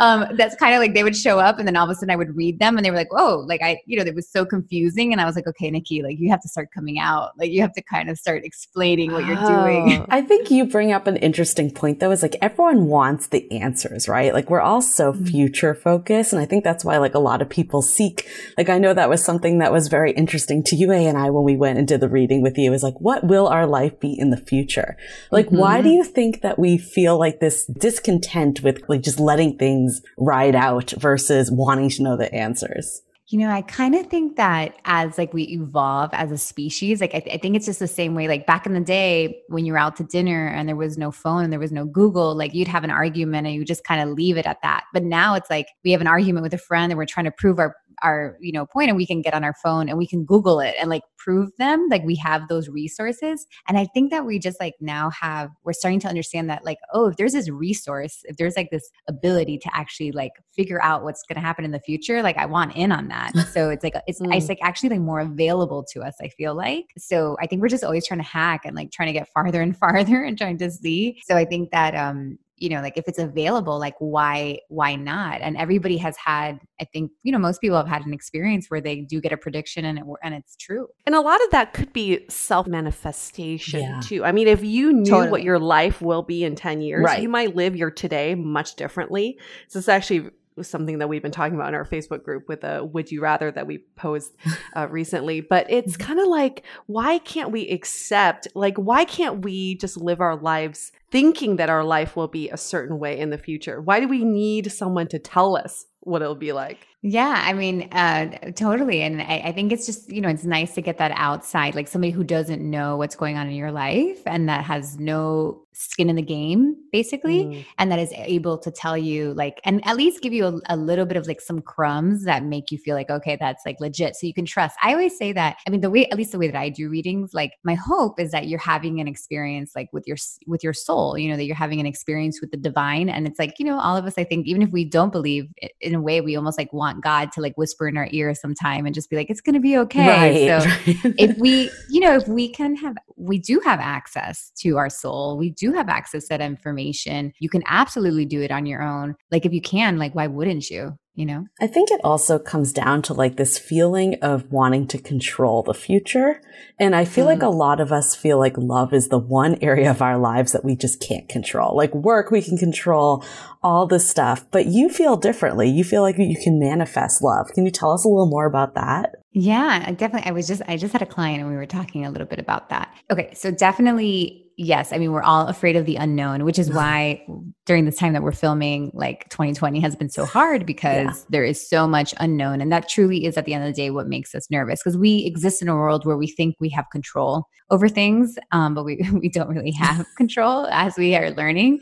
Um, that's kind of like they would show up and then all of a sudden I would read them and they were like, whoa, like I, you know, it was so confusing and I was like, okay, Nikki, like you have to start coming out. Like you have to kind of start explaining what you're oh, doing. I think you bring up an interesting point though. Is like everyone wants the answers, right? Like we're all so mm-hmm. future focused. And And I think that's why like a lot of people seek, like I know that was something that was very interesting to you, A and I, when we went and did the reading with you is like, what will our life be in the future? Like, mm-hmm. why do you think that we feel like this discontent with like just letting things ride out versus wanting to know the answers? You know, I kind of think that as like we evolve as a species, like I, th- I, think it's just the same way. Like back in the day when you were out to dinner and there was no phone and there was no Google, like you'd have an argument and you just kind of leave it at that. But now it's like we have an argument with a friend and we're trying to prove our our you know point and we can get on our phone and we can google it and like prove them like we have those resources. And i think that we just like now have we're starting to understand that like oh if there's this resource if there's like this ability to actually like figure out what's going to happen in the future like i want in on that. So it's like it's, mm. it's like actually like more available to us i feel like. So i think we're just always trying to hack and like trying to get farther and farther and trying to see. So i think that um you know like if it's available like why why not and everybody has had i think you know most people have had an experience where they do get a prediction and it and it's true and a lot of that could be self manifestation yeah. too i mean if you knew totally. what your life will be in 10 years right. you might live your today much differently so it's actually something that we've been talking about in our Facebook group with a would you rather that we posed uh, recently. But it's mm-hmm. kind of like, why can't we accept, like, why can't we just live our lives thinking that our life will be a certain way in the future? Why do we need someone to tell us what it'll be like? Yeah, I mean, uh, totally. And I, I, think it's just, you know, it's nice to get that outside, like somebody who doesn't know what's going on in your life and that has no skin in the game, basically, mm. and that is able to tell you, like, and at least give you a, a, little bit of like some crumbs that make you feel like, okay, that's like legit. So you can trust. I always say that, I mean, the way, at least the way that I do readings, like, my hope is that you're having an experience like with your, with your soul, you know, that you're having an experience with the divine. And it's like, you know, all of us, I think, even if we don't believe in a way, we almost like want want God to like whisper in our ear sometime and just be like, it's going to be okay. Right. So if we, you know, if we can have, we do have access to our soul, we do have access to that information. You can absolutely do it on your own. Like if you can, like, why wouldn't you? You know? I think it also comes down to like this feeling of wanting to control the future. And I feel mm. like a lot of us feel like love is the one area of our lives that we just can't control. Like work, we can control all this stuff, but you feel differently. You feel like you can manifest love. Can you tell us a little more about that? Yeah, definitely. I was just, I just had a client and we were talking a little bit about that. Okay. So definitely yes, I mean, we're all afraid of the unknown, which is why during this time that we're filming, like 2020 has been so hard because yeah. there is so much unknown. And that truly is at the end of the day what makes us nervous because we exist in a world where we think we have control over things, um, but we, we don't really have control as we are learning.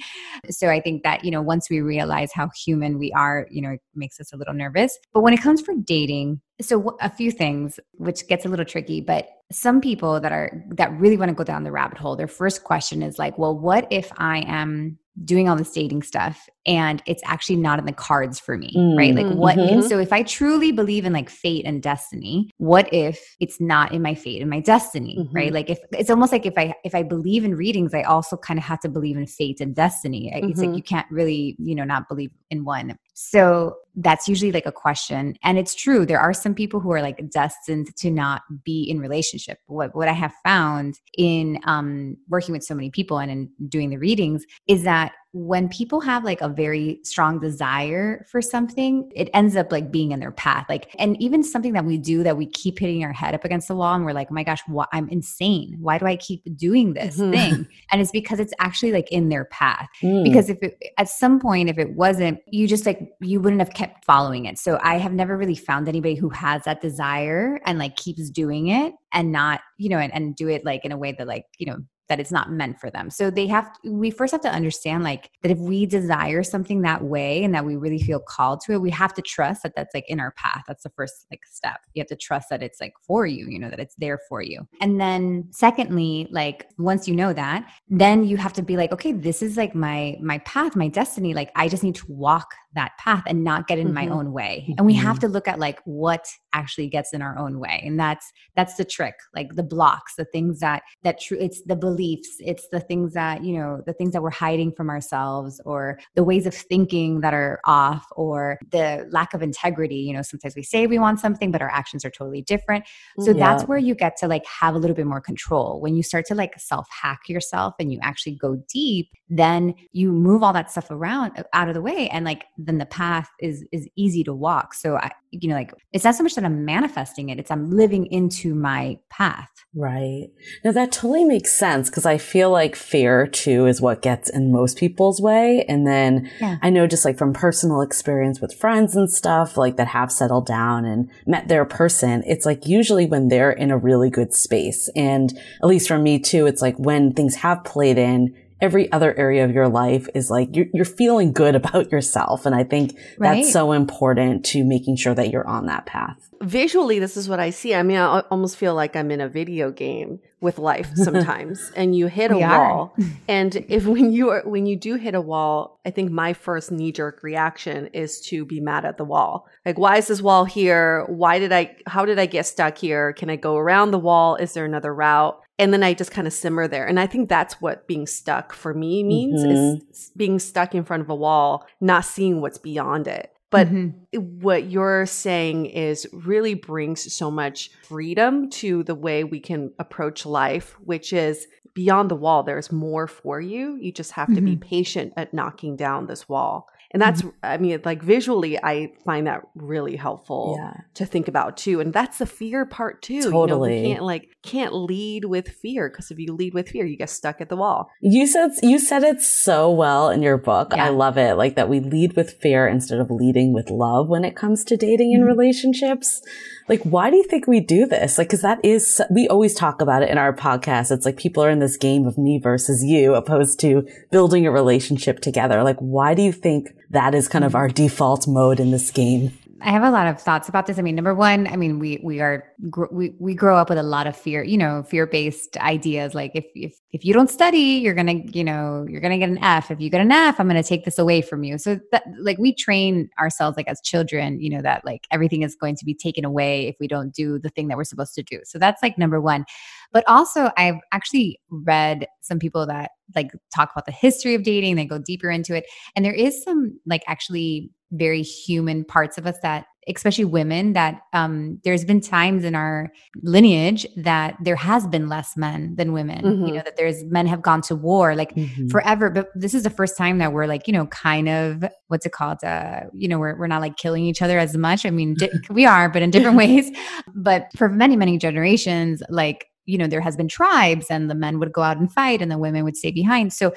So I think that, you know, once we realize how human we are, you know, it makes us a little nervous. But when it comes for dating, so a few things which gets a little tricky but some people that are that really want to go down the rabbit hole their first question is like well what if i am doing all this dating stuff and it's actually not in the cards for me mm, right like what mm-hmm. so if i truly believe in like fate and destiny what if it's not in my fate and my destiny mm-hmm. right like if it's almost like if i if i believe in readings i also kind of have to believe in fate and destiny mm-hmm. it's like mm-hmm. you can't really you know not believe in one so that's usually like a question and it's true there are some people who are like destined to not be in relationship what what i have found in um working with so many people and in doing the readings is that when people have like a very strong desire for something, it ends up like being in their path. Like, and even something that we do that we keep hitting our head up against the wall and we're like, oh my gosh, what, I'm insane. Why do I keep doing this mm-hmm. thing? And it's because it's actually like in their path. Mm. Because if it, at some point, if it wasn't, you just like, you wouldn't have kept following it. So I have never really found anybody who has that desire and like keeps doing it and not, you know, and, and do it like in a way that like, you know, that it's not meant for them. So they have to, we first have to understand like that if we desire something that way and that we really feel called to it, we have to trust that that's like in our path. That's the first like step. You have to trust that it's like for you, you know, that it's there for you. And then secondly, like once you know that, then you have to be like, okay, this is like my my path, my destiny. Like I just need to walk that path and not get in mm-hmm. my own way. And we have mm-hmm. to look at like what actually gets in our own way. And that's that's the trick. Like the blocks, the things that that true it's the beliefs it's the things that you know the things that we're hiding from ourselves or the ways of thinking that are off or the lack of integrity you know sometimes we say we want something but our actions are totally different so yeah. that's where you get to like have a little bit more control when you start to like self hack yourself and you actually go deep then you move all that stuff around out of the way and like then the path is is easy to walk. So i you know like it's not so much that i'm manifesting it it's i'm living into my path. Right. Now that totally makes sense because i feel like fear too is what gets in most people's way. And then yeah. i know just like from personal experience with friends and stuff like that have settled down and met their person it's like usually when they're in a really good space. And at least for me too it's like when things have played in every other area of your life is like you're, you're feeling good about yourself. And I think right. that's so important to making sure that you're on that path. Visually, this is what I see. I mean, I almost feel like I'm in a video game with life sometimes and you hit a we wall. and if when you are, when you do hit a wall, I think my first knee jerk reaction is to be mad at the wall. Like, why is this wall here? Why did I, how did I get stuck here? Can I go around the wall? Is there another route? And then I just kind of simmer there. And I think that's what being stuck for me means mm-hmm. is being stuck in front of a wall, not seeing what's beyond it. But mm-hmm. what you're saying is really brings so much freedom to the way we can approach life, which is beyond the wall, there's more for you. You just have to mm-hmm. be patient at knocking down this wall. And that's, mm-hmm. I mean, like visually, I find that really helpful yeah. to think about too. And that's the fear part too. Totally. You know, we can't like, can't lead with fear because if you lead with fear, you get stuck at the wall. You said, you said it so well in your book. Yeah. I love it. Like that we lead with fear instead of leading with love when it comes to dating and mm-hmm. relationships. Like, why do you think we do this? Like, cause that is, we always talk about it in our podcast. It's like people are in this game of me versus you opposed to building a relationship together. Like, why do you think that is kind of hmm. our default mode in this game? I have a lot of thoughts about this. I mean, number one, I mean, we we are we we grow up with a lot of fear, you know, fear based ideas. Like if if if you don't study, you're gonna, you know, you're gonna get an F. If you get an F, I'm gonna take this away from you. So that like we train ourselves like as children, you know, that like everything is going to be taken away if we don't do the thing that we're supposed to do. So that's like number one. But also, I've actually read some people that like talk about the history of dating. They go deeper into it, and there is some like actually very human parts of us that especially women that um, there's been times in our lineage that there has been less men than women mm-hmm. you know that there's men have gone to war like mm-hmm. forever but this is the first time that we're like you know kind of what's it called uh, you know we're, we're not like killing each other as much i mean di- we are but in different ways but for many many generations like you know there has been tribes and the men would go out and fight and the women would stay behind so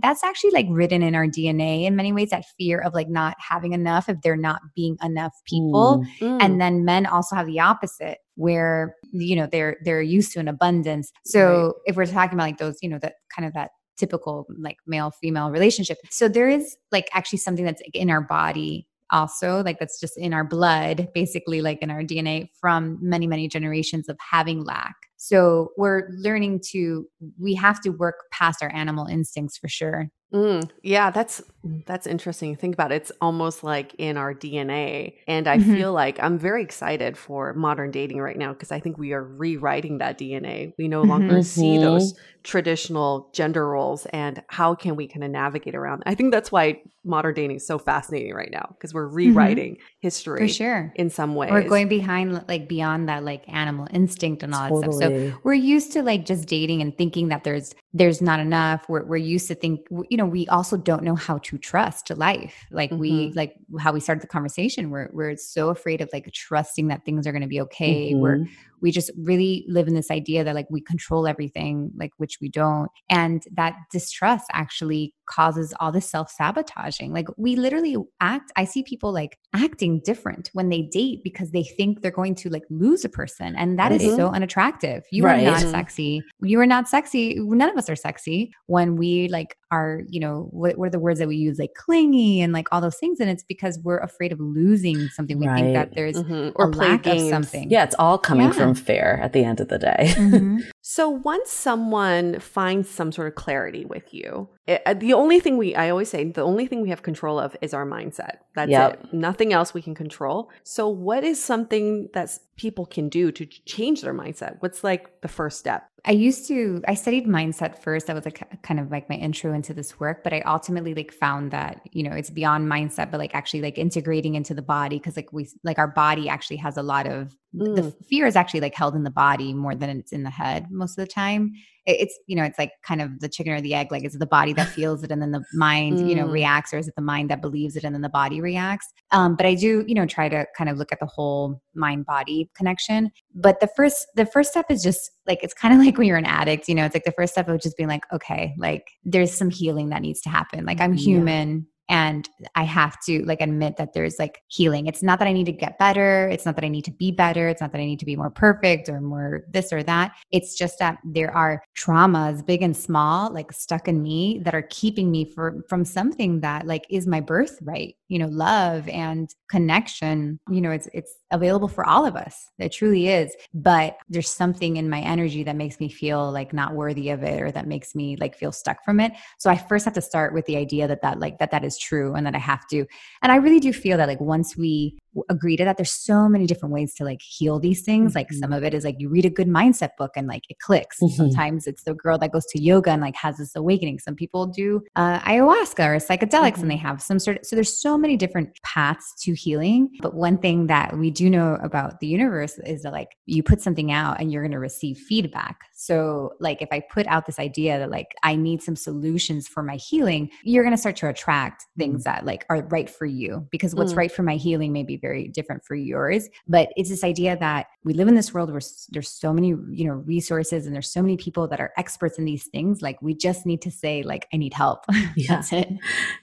that's actually like written in our dna in many ways that fear of like not having enough if there not being enough people mm. and then men also have the opposite where you know they're they're used to an abundance so right. if we're talking about like those you know that kind of that typical like male female relationship so there is like actually something that's in our body also like that's just in our blood basically like in our dna from many many generations of having lack so we're learning to we have to work past our animal instincts for sure Mm, yeah, that's that's interesting. Think about it. It's almost like in our DNA. And I mm-hmm. feel like I'm very excited for modern dating right now because I think we are rewriting that DNA. We no longer mm-hmm. see those traditional gender roles and how can we kind of navigate around. I think that's why modern dating is so fascinating right now because we're mm-hmm. rewriting mm-hmm. history for sure in some ways. We're going behind like beyond that like animal instinct and all totally. that stuff. So we're used to like just dating and thinking that there's there's not enough. We're we're used to think you know, we also don't know how to trust life. Like mm-hmm. we like how we started the conversation. We're we're so afraid of like trusting that things are gonna be okay. Mm-hmm. We're we just really live in this idea that like we control everything like which we don't. And that distrust actually causes all this self-sabotaging. Like we literally act i see people like acting different when they date because they think they're going to like lose a person. And that mm-hmm. is so unattractive. You right. are not sexy. You are not sexy. None of us are sexy when we like are you know what, what are the words that we use like clingy and like all those things and it's because we're afraid of losing something we right. think that there's mm-hmm. or a lack games. of something yeah it's all coming yeah. from fear at the end of the day. Mm-hmm. So once someone finds some sort of clarity with you, it, uh, the only thing we I always say the only thing we have control of is our mindset. That's yep. it. Nothing else we can control. So what is something that people can do to change their mindset? What's like the first step? I used to I studied mindset first. That was like kind of like my intro into this work, but I ultimately like found that, you know, it's beyond mindset but like actually like integrating into the body because like we like our body actually has a lot of mm. the fear is actually like held in the body more than it's in the head most of the time it's you know it's like kind of the chicken or the egg like is it the body that feels it and then the mind mm. you know mm. reacts or is it the mind that believes it and then the body reacts um, but i do you know try to kind of look at the whole mind body connection but the first the first step is just like it's kind of like when you're an addict you know it's like the first step of just being like okay like there's some healing that needs to happen like i'm human and i have to like admit that there's like healing. It's not that i need to get better. It's not that i need to be better. It's not that i need to be more perfect or more this or that. It's just that there are traumas big and small like stuck in me that are keeping me for, from something that like is my birthright you know love and connection. You know it's it's available for all of us. It truly is. But there's something in my energy that makes me feel like not worthy of it or that makes me like feel stuck from it. So i first have to start with the idea that that like that that is true and that I have to. And I really do feel that like once we agree to that there's so many different ways to like heal these things mm-hmm. like some mm-hmm. of it is like you read a good mindset book and like it clicks mm-hmm. sometimes it's the girl that goes to yoga and like has this awakening some people do uh, ayahuasca or psychedelics mm-hmm. and they mm-hmm. have some sort of so there's so many different paths to healing but one thing that we do know about the universe is that like you put something out and you're going to receive feedback so like if i put out this idea that like i need some solutions for my healing you're going to start to attract things mm-hmm. that like are right for you because what's mm. right for my healing may be very different for yours but it's this idea that we live in this world where there's so many you know resources and there's so many people that are experts in these things like we just need to say like i need help yeah. that's it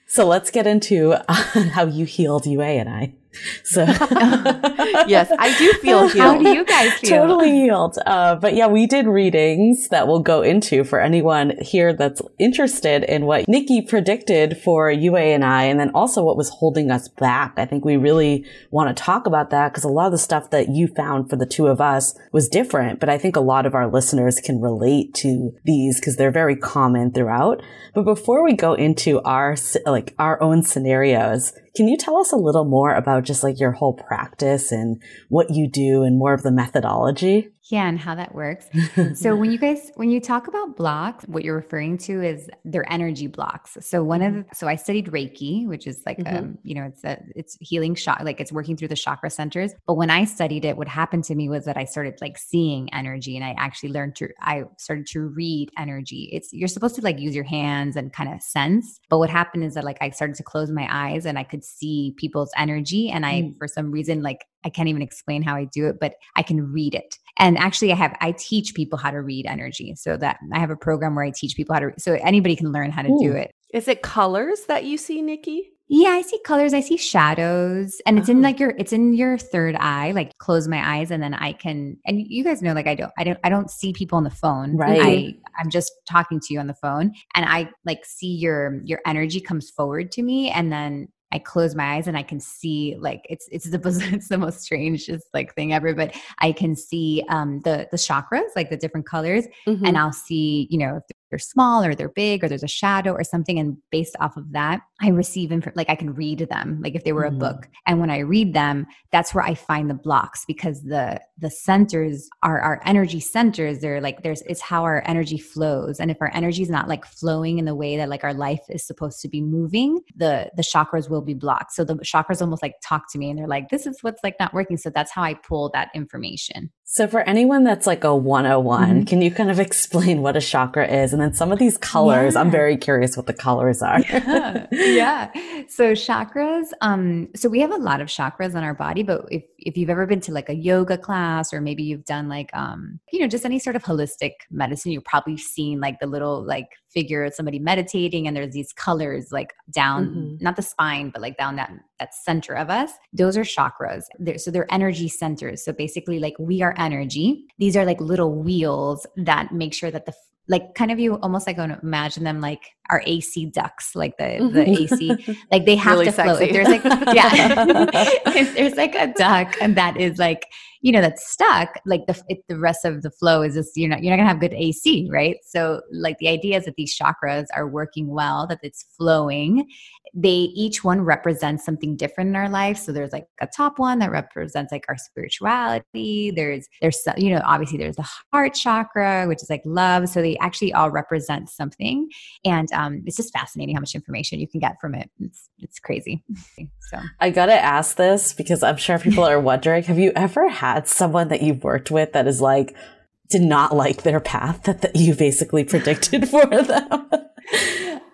so let's get into uh, how you healed Yue and i so yes, I do feel healed. How do you guys feel? Totally healed. Uh, but yeah, we did readings that we'll go into for anyone here that's interested in what Nikki predicted for Yue and I, and then also what was holding us back. I think we really want to talk about that because a lot of the stuff that you found for the two of us was different, but I think a lot of our listeners can relate to these because they're very common throughout. But before we go into our, like our own scenarios, can you tell us a little more about just like your whole practice and what you do and more of the methodology? Yeah, and how that works. so when you guys when you talk about blocks, what you're referring to is their energy blocks. So one of the, mm-hmm. so I studied Reiki, which is like mm-hmm. um, you know, it's a it's healing shot like it's working through the chakra centers. But when I studied it, what happened to me was that I started like seeing energy and I actually learned to I started to read energy. It's you're supposed to like use your hands and kind of sense. But what happened is that like I started to close my eyes and I could see people's energy and I mm. for some reason like I can't even explain how I do it, but I can read it. And actually, I have I teach people how to read energy, so that I have a program where I teach people how to. So anybody can learn how to Ooh. do it. Is it colors that you see, Nikki? Yeah, I see colors. I see shadows, and it's in uh-huh. like your it's in your third eye. Like close my eyes, and then I can. And you guys know, like I don't, I don't, I don't see people on the phone. Right. I, I'm just talking to you on the phone, and I like see your your energy comes forward to me, and then I close my eyes and I can see like it's it's the it's the most strangest like thing ever, but I can see um the the chakras like the different colors, mm-hmm. and I'll see you know they're small or they're big or there's a shadow or something, and based off of that, I receive info like I can read them like if they were mm-hmm. a book, and when I read them, that's where I find the blocks because the the centers are our energy centers. They're like there's it's how our energy flows, and if our energy is not like flowing in the way that like our life is supposed to be moving, the the chakras will will be blocked. So the chakras almost like talk to me and they're like, this is what's like not working. So that's how I pull that information. So for anyone that's like a 101, mm-hmm. can you kind of explain what a chakra is? And then some of these colors, yeah. I'm very curious what the colors are. yeah. yeah. So chakras, um, so we have a lot of chakras on our body, but if, if you've ever been to like a yoga class or maybe you've done like, um, you know, just any sort of holistic medicine, you've probably seen like the little like figure of somebody meditating and there's these colors like down, mm-hmm. not the spine, but like down that that center of us those are chakras they're, so they're energy centers so basically like we are energy these are like little wheels that make sure that the like kind of you almost like going to imagine them like our AC ducks, like the mm-hmm. the AC, like they have really to flow. If there's like yeah, if there's like a duck and that is like you know that's stuck like the it, the rest of the flow is just you're not you're not gonna have good ac right? So like the idea is that these chakras are working well that it's flowing. They each one represents something different in our life. So there's like a top one that represents like our spirituality. There's there's you know obviously there's the heart chakra which is like love. So they actually all represent something. And um, it's just fascinating how much information you can get from it. It's it's crazy. So i gotta ask this because i'm sure people are wondering have you ever had someone that you've worked with that is like did not like their path that, that you basically predicted for them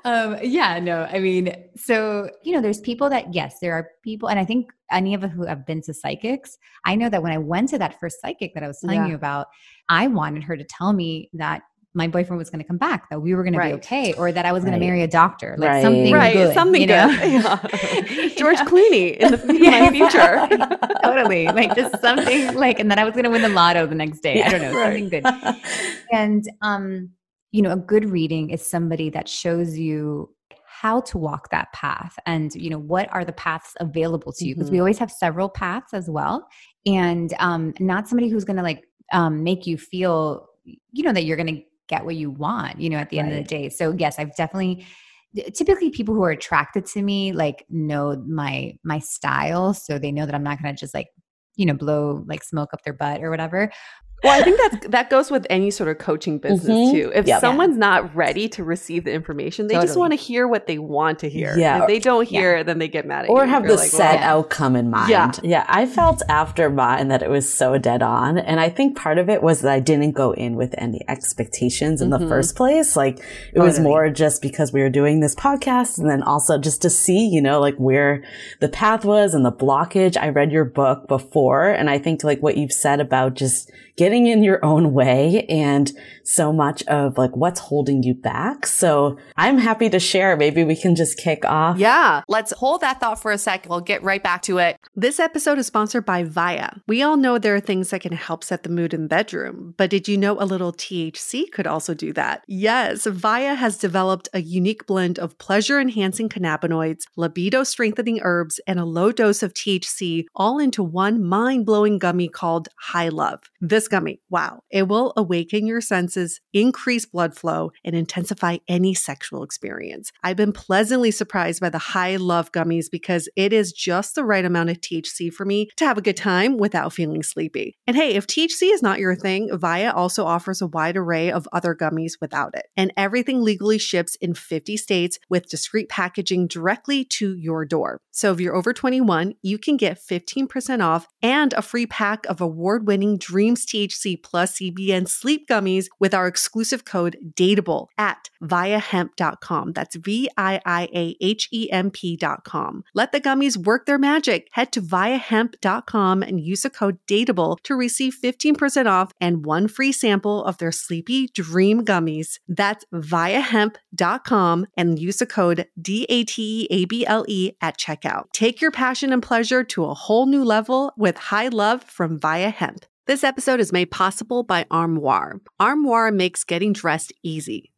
um, yeah, no, I mean, so, you know, there's people that, yes, there are people, and I think any of us who have been to psychics, I know that when I went to that first psychic that I was telling yeah. you about, I wanted her to tell me that my boyfriend was going to come back, that we were going to be okay, or that I was going to marry a doctor, like right. something right. good, something you know? good. Yeah. George yeah. Clooney in the yeah. my future, totally, like just something like, and then I was going to win the lotto the next day. I don't know, something good, and um you know a good reading is somebody that shows you how to walk that path and you know what are the paths available to you because mm-hmm. we always have several paths as well and um not somebody who's going to like um make you feel you know that you're going to get what you want you know at the right. end of the day so yes i've definitely typically people who are attracted to me like know my my style so they know that i'm not going to just like you know blow like smoke up their butt or whatever well, I think that that goes with any sort of coaching business mm-hmm. too. If yep. someone's not ready to receive the information, they totally. just want to hear what they want to hear. Yeah. If they don't hear, yeah. then they get mad at or you. Or have the like, set well, outcome in mind. Yeah. Yeah. I felt after mine that it was so dead on. And I think part of it was that I didn't go in with any expectations in mm-hmm. the first place. Like it totally. was more just because we were doing this podcast and then also just to see, you know, like where the path was and the blockage. I read your book before and I think like what you've said about just getting in your own way and so much of like what's holding you back. So I'm happy to share. Maybe we can just kick off. Yeah. Let's hold that thought for a sec. We'll get right back to it. This episode is sponsored by Viia. We all know there are things that can help set the mood in the bedroom, but did you know a little THC could also do that? Yes. Viia has developed a unique blend of pleasure enhancing cannabinoids, libido strengthening herbs, and a low dose of THC all into one mind blowing gummy called High Love. This gummy, wow, it will awaken your senses, increase blood flow, and intensify any sexual experience. I've been pleasantly surprised by the high love gummies because it is just the right amount of THC for me to have a good time without feeling sleepy. And hey, if THC is not your thing, Viia also offers a wide array of other gummies without it. And everything legally ships in 50 states with discreet packaging directly to your door. So if you're over 21, you can get 15% off and a free pack of award winning Dreams THC plus CBN sleep gummies with our exclusive code DATEABLE at viiahemp.com. That's V I I A H E M P.com. Let the gummies work their magic. Head to viiahemp.com and use the code DATEABLE to receive 15% off and one free sample of their Sleepy Dream gummies. That's viiahemp.com and use the code D A T E A B L E at checkout. Take your passion and pleasure to a whole new level with high love from Viia Hemp. This episode is made possible by Armoire. Armoire makes getting dressed easy.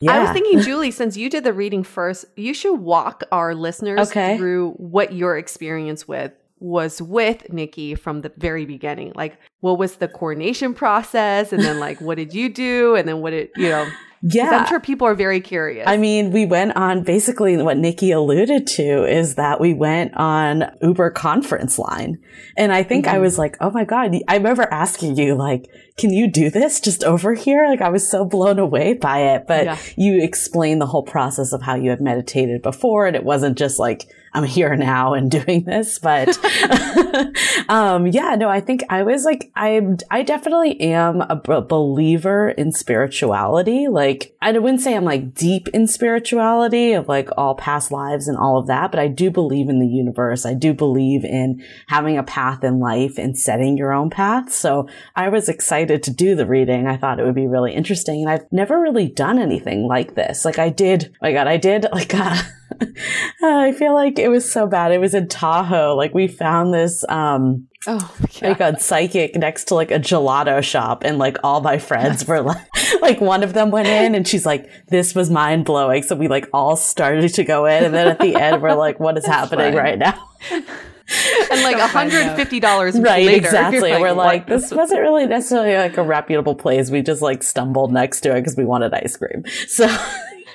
Yeah. I was thinking, Julie, since you did the reading first, you should walk our listeners okay. through what your experience with was with Nikki from the very beginning. Like, what was the coordination process? And then, like, what did you do? And then, what did, you know, yeah. I'm sure people are very curious. I mean, we went on basically what Nikki alluded to is that we went on Uber conference line. And I think mm-hmm. I was like, oh my God, I remember asking you, like, can you do this just over here? Like I was so blown away by it. But yeah. you explained the whole process of how you had meditated before. And it wasn't just like, I'm here now and doing this. But, um, yeah, no, I think I was like, I, I definitely am a b- believer in spirituality. Like, I wouldn't say I'm like deep in spirituality of like all past lives and all of that, but I do believe in the universe. I do believe in having a path in life and setting your own path. So I was excited to do the reading. I thought it would be really interesting. And I've never really done anything like this. Like I did, oh my God, I did like, a, I feel like it was so bad. It was in Tahoe. Like we found this, um, oh like a psychic next to like a gelato shop and like all my friends were like, like one of them went in and she's like, this was mind blowing. So we like all started to go in. And then at the end, we're like, what is happening fun. right now? and like $150 right later, exactly like, we're like this wasn't really necessarily like a reputable place we just like stumbled next to it because we wanted ice cream so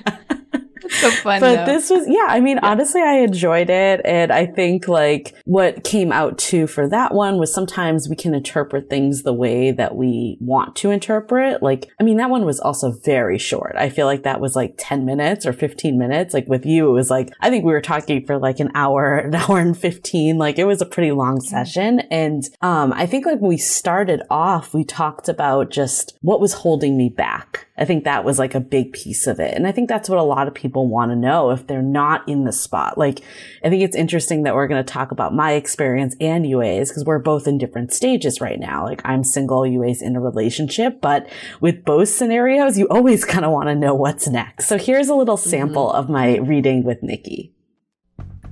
so fun. But though. this was, yeah, I mean, yeah. honestly, I enjoyed it. And I think like what came out too for that one was sometimes we can interpret things the way that we want to interpret. Like, I mean, that one was also very short. I feel like that was like 10 minutes or 15 minutes. Like with you, it was like, I think we were talking for like an hour, an hour and 15. Like it was a pretty long session. And, um, I think like when we started off, we talked about just what was holding me back. I think that was like a big piece of it. And I think that's what a lot of people want to know if they're not in the spot. Like, I think it's interesting that we're going to talk about my experience and Yue's because we're both in different stages right now. Like, I'm single, Yue's in a relationship, but with both scenarios, you always kind of want to know what's next. So here's a little sample mm-hmm. of my reading with Nikki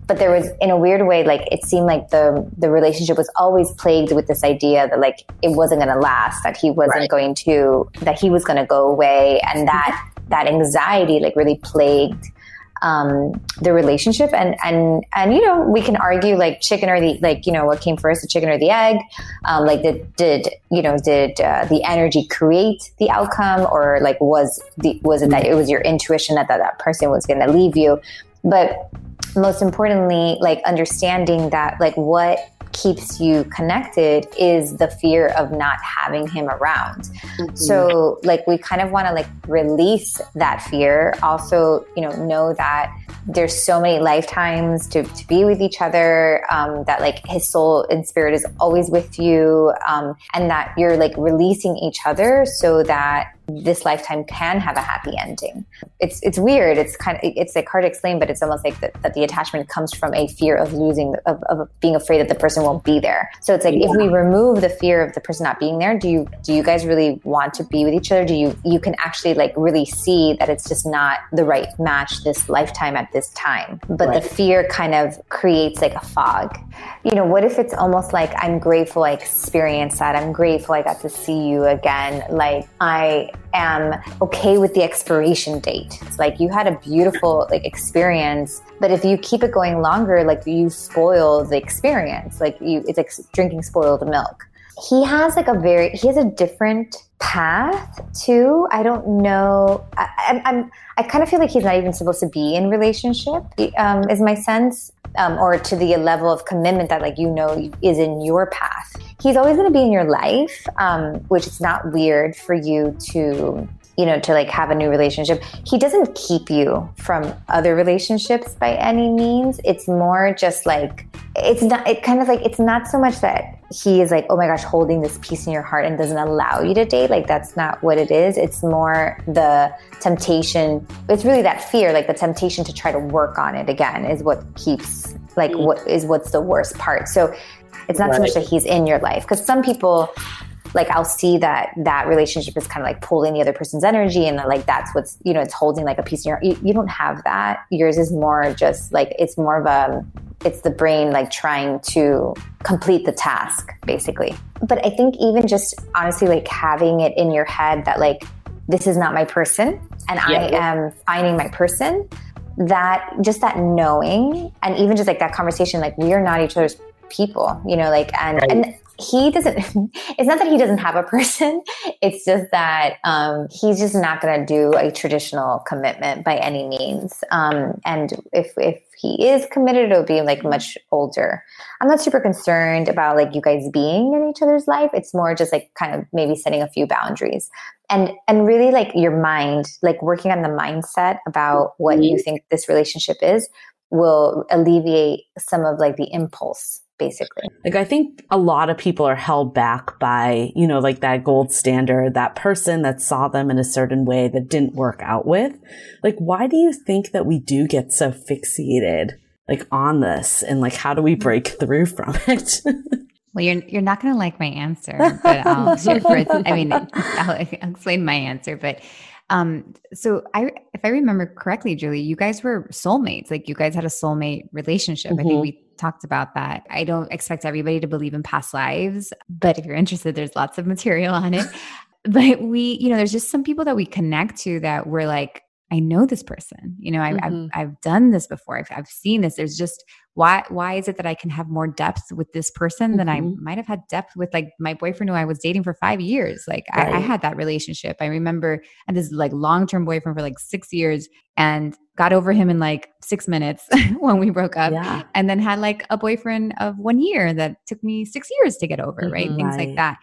but there was in a weird way like it seemed like the the relationship was always plagued with this idea that like it wasn't going to last that he wasn't right. going to that he was going to go away and that that anxiety like really plagued um, the relationship. And and and you know we can argue like chicken or the like you know what came first the chicken or the egg? Um, like did did you know did uh, the energy create the outcome? Or like was the was it that it was your intuition that that, that person was going to leave you but most importantly, like understanding that, like, what keeps you connected is the fear of not having him around. Mm-hmm. So, like, we kind of want to like release that fear. Also, you know, know that there's so many lifetimes to, to be with each other, um, that like his soul and spirit is always with you, um, and that you're like releasing each other so that this lifetime can have a happy ending. It's it's weird. It's kind of it's like hard to explain, but it's almost like that, that the attachment comes from a fear of losing of, of being afraid that the person won't be there. So it's like yeah. if we remove the fear of the person not being there, do you do you guys really want to be with each other? Do you you can actually like really see that it's just not the right match this lifetime at this time. But right. the fear kind of creates like a fog. You know, what if it's almost like I'm grateful I experienced that. I'm grateful I got to see you again. Like I am okay with the expiration date. It's like you had a beautiful like experience, but if you keep it going longer, like you spoil the experience. Like you, it's like drinking spoiled milk. he has like a very he has a different path too. I don't know. I, I'm, I'm I kind of feel like he's not even supposed to be in relationship. Um, is my sense, um, or to the level of commitment that like you know is in your path. He's always going to be in your life, um, which is not weird for you to you know, to like have a new relationship. He doesn't keep you from other relationships by any means. It's more just like, it's not, it kind of like, it's not so much that he is like, oh my gosh, holding this piece in your heart and doesn't allow you to date. Like, that's not what it is. It's more the temptation. It's really that fear, like the temptation to try to work on it again is what keeps, like, mm. what is what's the worst part. So, it's not right. so much that he's in your life because some people like I'll see that that relationship is kind of like pulling the other person's energy and that like that's what's you know it's holding like a piece of your you, you don't have that yours is more just like it's more of a it's the brain like trying to complete the task basically but I think even just honestly like having it in your head that like this is not my person and yeah. I am finding my person that just that knowing and even just like that conversation like we are not each other's people you know like and right. and he doesn't it's not that he doesn't have a person it's just that um, he's just not going to do a traditional commitment by any means. Um, and if if he is committed it'll be like much older. I'm not super concerned about like you guys being in each other's life. It's more just like kind of maybe setting a few boundaries. And and really like your mind like working on the mindset about what you mm-hmm. think this relationship is will alleviate some of like the impulse basically. Like I think a lot of people are held back by, you know, like that gold standard, that person that saw them in a certain way that didn't work out with. Like why do you think that we do get so fixated like on this and like how do we mm-hmm. break through from it? Well, you're you're not going to like my answer, but um, I'll for I mean, I'll, I'll explain my answer, but um, so I, if I remember correctly, Julie, you guys were soulmates. Like you guys had a soulmate relationship. Mm-hmm. I think mm-hmm. we talked about that. I don't expect everybody to believe in past lives, but if you're interested, there's lots of material on it. but we, you know, there's just some people that we connect to that we're like, I know this person. You know, I, mm-hmm. I've, I've done this before. I've, I've seen this. There's just why why is it that I can have more depth with this person mm-hmm. than I mm-hmm. might have had depth with like my boyfriend who I was dating for five years? Like right. I, I, had that relationship. I remember I had this like long term boyfriend for like six years and got over him in like six minutes when we broke up, yeah. and then had like a boyfriend of one year that took me six years to get over. Mm-hmm. Right, things right. like that,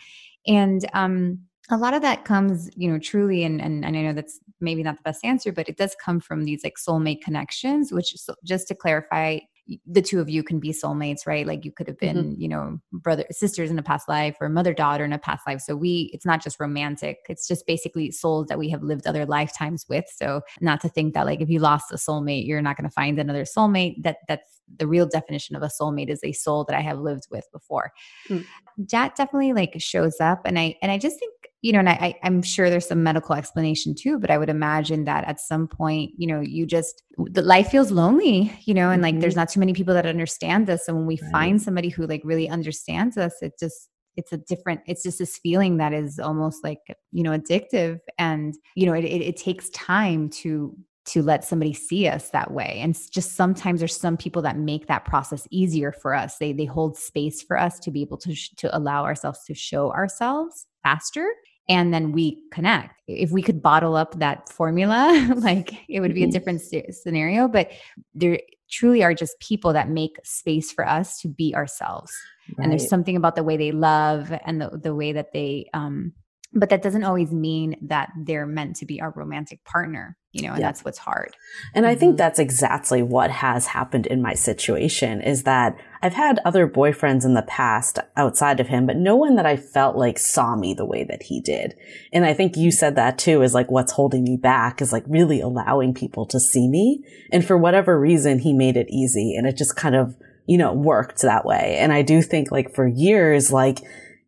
and um a lot of that comes you know truly and, and, and i know that's maybe not the best answer but it does come from these like soulmate connections which just to clarify the two of you can be soulmates, right? Like you could have been, mm-hmm. you know, brother sisters in a past life or mother daughter in a past life. So we it's not just romantic. It's just basically souls that we have lived other lifetimes with. So not to think that like if you lost a soulmate, you're not going to find another soulmate. That that's the real definition of a soulmate is a soul that I have lived with before. Mm. That definitely like shows up and I and I just think you know, and I, I'm sure there's some medical explanation too, but I would imagine that at some point, you know, you just, the life feels lonely, you know, and like mm-hmm. there's not too many people that understand this. And when we right. find somebody who like really understands us, it just, it's a different, it's just this feeling that is almost like, you know, addictive. And, you know, it, it, it takes time to to let somebody see us that way and just sometimes there's some people that make that process easier for us they they hold space for us to be able to sh- to allow ourselves to show ourselves faster and then we connect. If we could bottle up that formula, like it would be a mm-hmm. different scenario, but there truly are just people that make space for us to be ourselves. Right. And there's something about the way they love and the, the way that they um but that doesn't always mean that they're meant to be our romantic partner you know and yeah. that's what's hard and i think mm-hmm. that's exactly what has happened in my situation is that i've had other boyfriends in the past outside of him but no one that i felt like saw me the way that he did and i think you said that too is like what's holding me back is like really allowing people to see me and for whatever reason he made it easy and it just kind of you know worked that way and i do think like for years like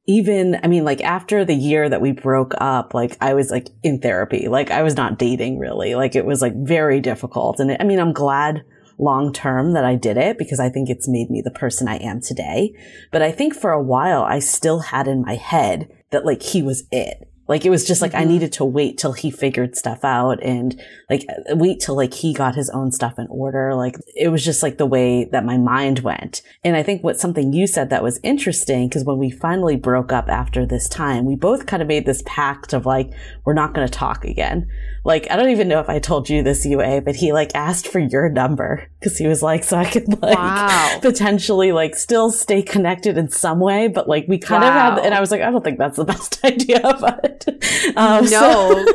even, I mean, like after the year that we broke up, like I was like in therapy, like I was not dating really. Like it was like very difficult. And it, I mean, I'm glad long term that I did it because I think it's made me the person I am today. But I think for a while I still had in my head that like he was it Like it was just like mm-hmm. I needed to wait till he figured stuff out and like wait till like he got his own stuff in order. Like it was just like the way that my mind went. And I think what something you said that was interesting because when we finally broke up after this time, we both kind of made this pact of like we're not going to talk again. Like I don't even know if I told you this Yue, but he like asked for your number because he was like so I could like wow. potentially like still stay connected in some way, but like we kind wow. of had and I was like I don't think that's the best idea, but um, no. So,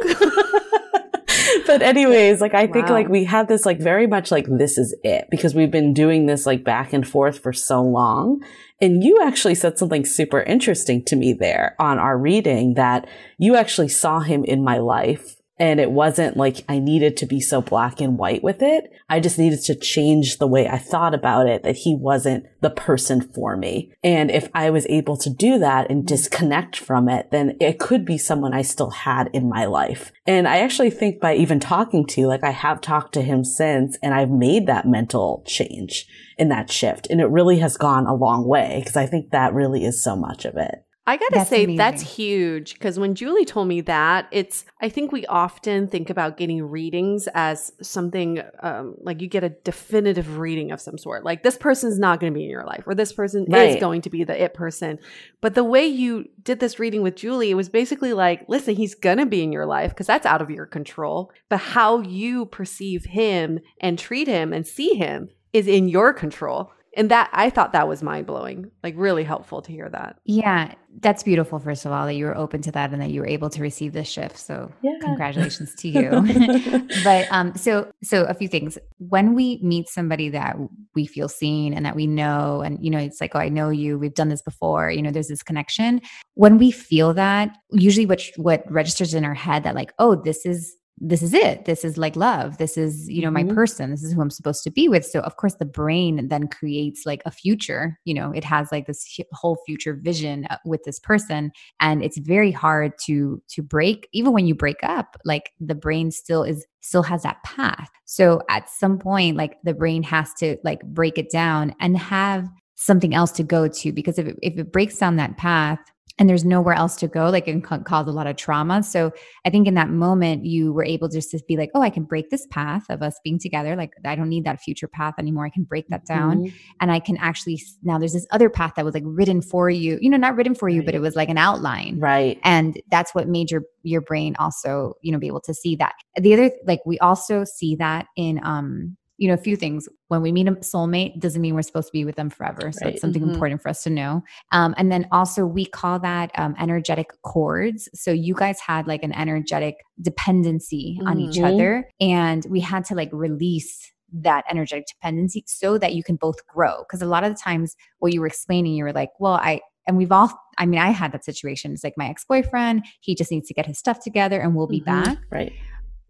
but anyways, like I wow. think like we had this like very much like this is it because we've been doing this like back and forth for so long. And you actually said something super interesting to me there on our reading that you actually saw him in my life and it wasn't like I needed to be so black and white with it. I just needed to change the way I thought about it, that he wasn't the person for me. And if I was able to do that and disconnect from it, then it could be someone I still had in my life. And I actually think by even talking to like I have talked to him since and I've made that mental change in that shift. And it really has gone a long way because I think that really is so much of it. I got to say, amazing. that's huge because when Julie told me that, it's, I think we often think about getting readings as something um, like you get a definitive reading of some sort. Like this person's not going to be in your life or this person right. is going to be the it person. But the way you did this reading with Julie, it was basically like, listen, he's going to be in your life because that's out of your control. But how you perceive him and treat him and see him is in your control and that I thought that was mind blowing, like really helpful to hear that. Yeah, that's beautiful. First of all, that you were open to that and that you were able to receive this shift. So yeah. congratulations to you. but um, so so a few things. When we meet somebody that we feel seen and that we know, and you know, it's like, oh, I know you. We've done this before. You know, there's this connection. When we feel that, usually what what registers in our head that like, oh, this is this is it. This is like love. This is you know my mm-hmm. person. This is who i'm supposed to be with. So of course the brain then creates like a future you know it has like this whole future vision uh, with this person and it's very hard to to break. Even when you break up like the brain still is still has that path. So at some point like the brain has to like break it down and have something else to go to because if it, if it breaks down that path and there's nowhere else to go like it can cause a lot of trauma. So i think in that moment you were able just to be like oh i can break this path of us being together. Like i don't need that future path anymore. I can break that down. Mm-hmm. and i can actually now there's this other path that was like written for you you know not written for you right. but it was like an outline. Right. And that's what made your your brain also you know be able to see that. The other like we also see that in um you know, a few things. When we meet a soulmate, doesn't mean we're supposed to be with them forever. So right. it's something mm-hmm. important for us to know. Um, and then also, we call that um, energetic cords. So you guys had like an energetic dependency mm-hmm. on each mm-hmm. other, and we had to like release that energetic dependency so that you can both grow. Because a lot of the times, what you were explaining, you were like, well, I, and we've all i mean i had that situation it's like my ex-boyfriend he just needs to get his stuff together and we'll be mm-hmm. back right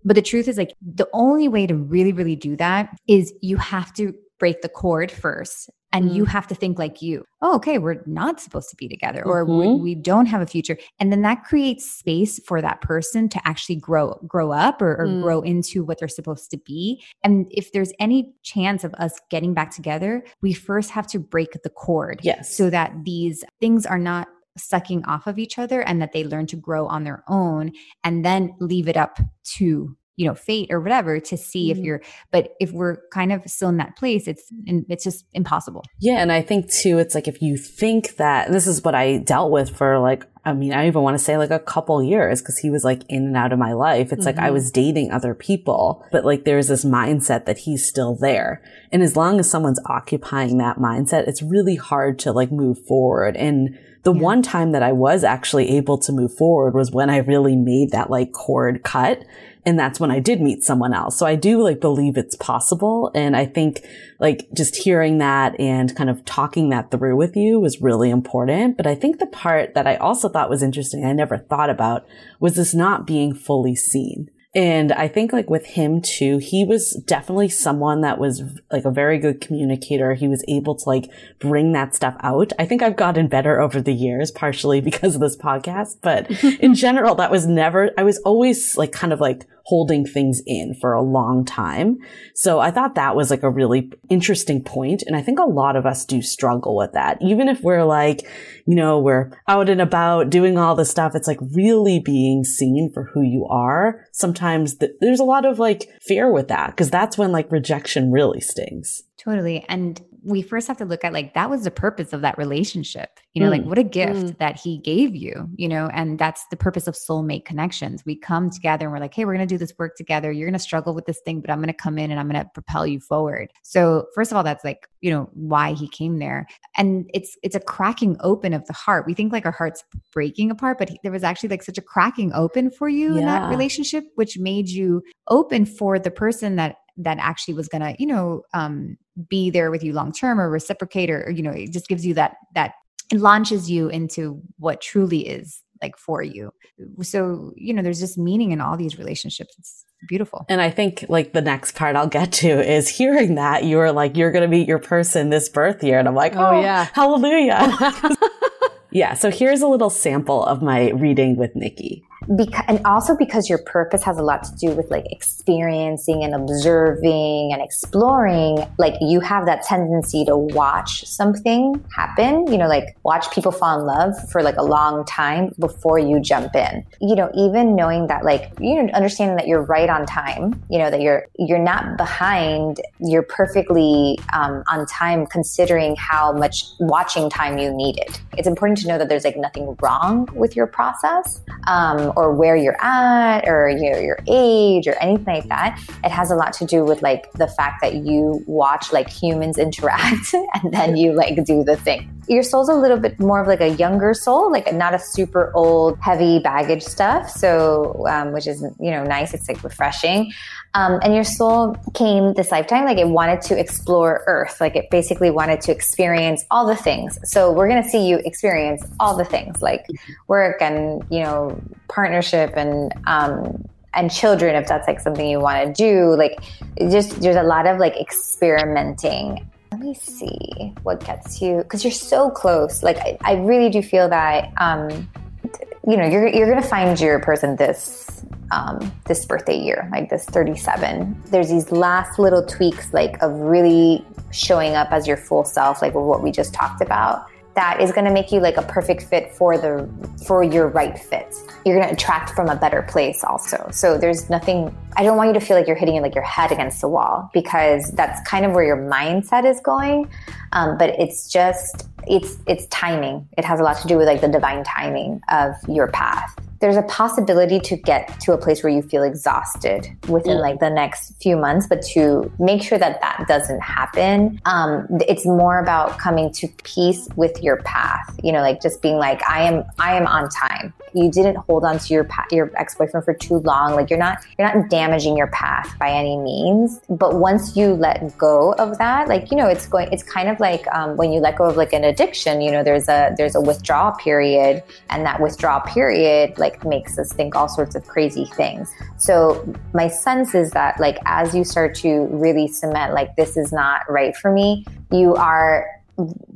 but the truth is, like, the only way to really, really do that is you have to break the cord first and mm. you have to think like you oh okay we're not supposed to be together or mm-hmm. we, we, don't have a future and then that creates space for that person to actually grow grow up or, or mm. grow into what they're supposed to be and if there's any chance of us getting back together we first have to break the cord yes so that these things are not sucking off of each other and that they learn to grow on their own and then leave it up to you know fate or whatever to see mm-hmm. if you're but if we're kind of still in that place it's it's just impossible yeah and i think too it's like if you think that this is what i dealt with for like i mean i even want to say like a couple years because he was like in and out of my life it's mm-hmm. like i mm-hmm. was dating other people but like there's this mindset that he's still there and as long as someone's occupying that mindset it's really hard to like move forward and the yeah. one time that I was actually able to move forward was when I really made that like cord cut. And that's when I did meet someone else. So I do like believe it's possible. And I think like just hearing that and kind of talking that through with you was really important. But I think the part that I also thought was interesting, I never thought about was this not being fully seen. And I think like with him too, he was definitely someone that was like a very good communicator. He was able to like bring that stuff out. I think I've gotten better over the years, partially because of this podcast, but in general, that was never, I was always like kind of like holding things in for a long time. So I thought that was like a really interesting point. And I think a lot of us do struggle with that. Even if we're like, you know, we're out and about doing all this stuff, it's like really being seen for who you are. Sometimes th- there's a lot of like fear with that because that's when like rejection really stings. Totally. And we first have to look at like that was the purpose of that relationship you know mm. like what a gift mm. that he gave you you know and that's the purpose of soulmate connections we come together and we're like hey we're going to do this work together you're going to struggle with this thing but i'm going to come in and i'm going to propel you forward so first of all that's like you know why he came there and it's it's a cracking open of the heart we think like our heart's breaking apart but he, there was actually like such a cracking open for you yeah. in that relationship which made you open for the person that that actually was going to you know um, be there with you long term or reciprocate or, or you know it just gives you that that it launches you into what truly is like for you. So you know there's just meaning in all these relationships. It's beautiful. And i think like the next part i'll get to is hearing that you're like you're gonna meet your person this birth year. And i'm like oh, oh yeah. hallelujah. Yeah so here's a little sample of my reading with nikki because, and also because your purpose has a lot to do with like experiencing and observing and exploring like you have that tendency to watch something happen you know like watch people fall in love for like a long time before you jump in. You know even knowing that like you know understanding that you're right on time you know that you're you're not behind you're perfectly um, on time considering how much watching time you needed. It's important to know that there's like nothing wrong with your process um, or where you're at or you know, your age or anything like that. It has a lot to do with like the fact that you watch like humans interact and then you like do the thing. Your soul's a little bit more of like a younger soul, like not a super old, heavy baggage stuff. So, um, which is, you know, nice. It's like refreshing. Um, and your soul came this lifetime, like it wanted to explore Earth, like it basically wanted to experience all the things. So we're going to see you experience all the things, like work and you know partnership and um, and children, if that's like something you want to do. Like just there's a lot of like experimenting. Let me see what gets you because you're so close. Like I, I really do feel that um, you know you're you're going to find your person this um, this birthday year, like this 37. There's these last little tweaks, like of really showing up as your full self, like what we just talked about. That is going to make you like a perfect fit for the for your right fit. You're going to attract from a better place also. So there's nothing. I don't want you to feel like you're hitting like your head against the wall because that's kind of where your mindset is going. Um, but it's just it's it's timing. It has a lot to do with like the divine timing of your path there's a possibility to get to a place where you feel exhausted within mm. like the next few months, but to make sure that that doesn't happen, um, it's more about coming to peace with your path. You know, like just being like, I am, I am on time. You didn't hold on to your pa- your ex boyfriend for too long. Like you're not, you're not damaging your path by any means. But once you let go of that, like you know, it's going, it's kind of like um, when you let go of like an addiction. You know, there's a there's a withdrawal period, and that withdrawal period, like makes us think all sorts of crazy things. So my sense is that like as you start to really cement like this is not right for me, you are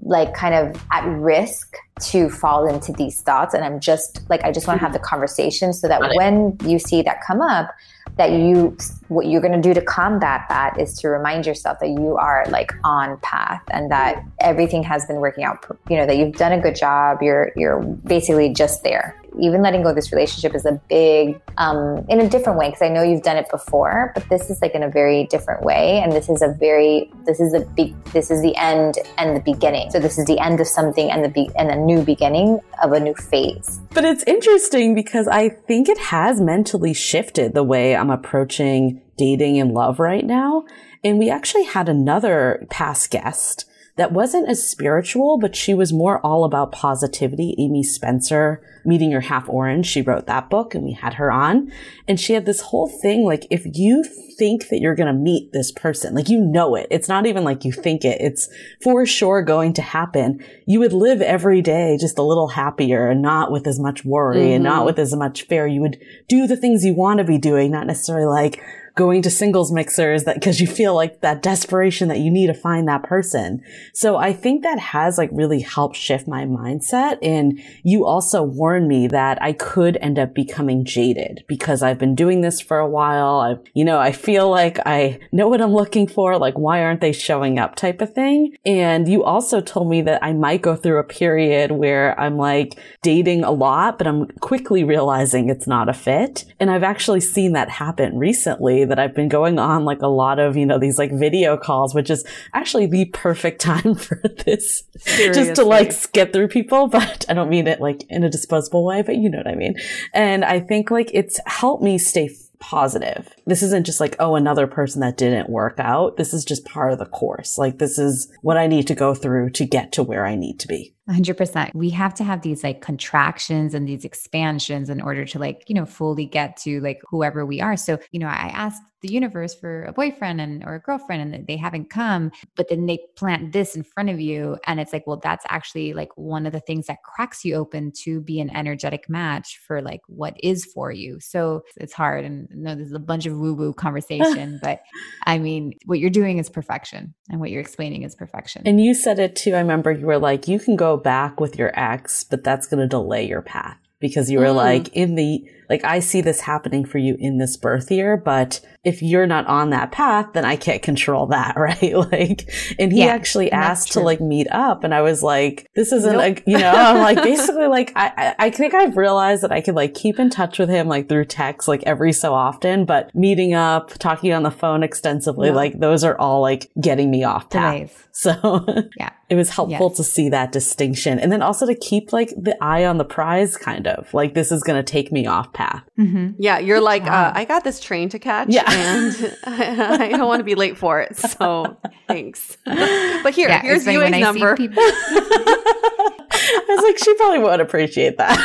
like kind of at risk to fall into these thoughts. And i'm just like i just want to have the conversation so that when you see that come up that you what you're going to do to combat that is to remind yourself that you are like on path and that everything has been working out you know that you've done a good job. You're you're basically just there even letting go of this relationship is a big, um, in a different way, because I know you've done it before, but this is like in a very different way. And this is a very, this is a big, this is the end and the beginning. So this is the end of something and the, be- and a new beginning of a new phase. But it's interesting because I think it has mentally shifted the way I'm approaching dating and love right now. And we actually had another past guest that wasn't as spiritual, but she was more all about positivity. Amy Spencer, Meeting Your Half Orange, she wrote that book and we had her on. And she had this whole thing like, if you think that you're going to meet this person, like you know it, it's not even like you think it, it's for sure going to happen. You would live every day just a little happier and not with as much worry mm-hmm. and not mm-hmm. with as much fear. You would do the things you want to be doing, not necessarily like, going to singles mixers that because you feel like that desperation that you need to find that person. So I think that has like really helped shift my mindset. And you also warned me that I could end up becoming jaded because I've been doing this for a while. I, you know, I feel like I know what I'm looking for. Like, why aren't they showing up type of thing? And you also told me that I might go through a period where I'm like dating a lot, but I'm quickly realizing it's not a fit. And I've actually seen that happen recently that I've been going on like a lot of, you know, these like video calls, which is actually the perfect time for this Seriously. just to like skip through people. But I don't mean it like in a disposable way, but you know what I mean. And I think like it's helped me stay positive. This isn't just like, oh, another person that didn't work out. This is just part of the course. Like, this is what I need to go through to get to where I need to be. 100%. We have to have these like contractions and these expansions in order to like, you know, fully get to like whoever we are. So, you know, I asked the universe for a boyfriend and or a girlfriend and they haven't come but then they plant this in front of you and it's like well that's actually like one of the things that cracks you open to be an energetic match for like what is for you so it's hard and no there's a bunch of woo woo conversation but i mean what you're doing is perfection and what you're explaining is perfection and you said it too i remember you were like you can go back with your ex but that's going to delay your path because you were mm. like in the like I see this happening for you in this birth year, but if you're not on that path, then I can't control that, right? like, and he yeah, actually asked to like meet up, and I was like, this isn't nope. a, you know, I'm like basically like I I think I've realized that I could like keep in touch with him like through text like every so often, but meeting up, talking on the phone extensively, like those are all like getting me off path. So yeah, it was helpful yes. to see that distinction, and then also to keep like the eye on the prize, kind of like this is going to take me off path path. Mm-hmm. Yeah, you're like, uh, I got this train to catch, yeah. and I, don't want to be late for it. So thanks. But here, yeah, here's Yue's number. People- I was like, she probably won't appreciate that.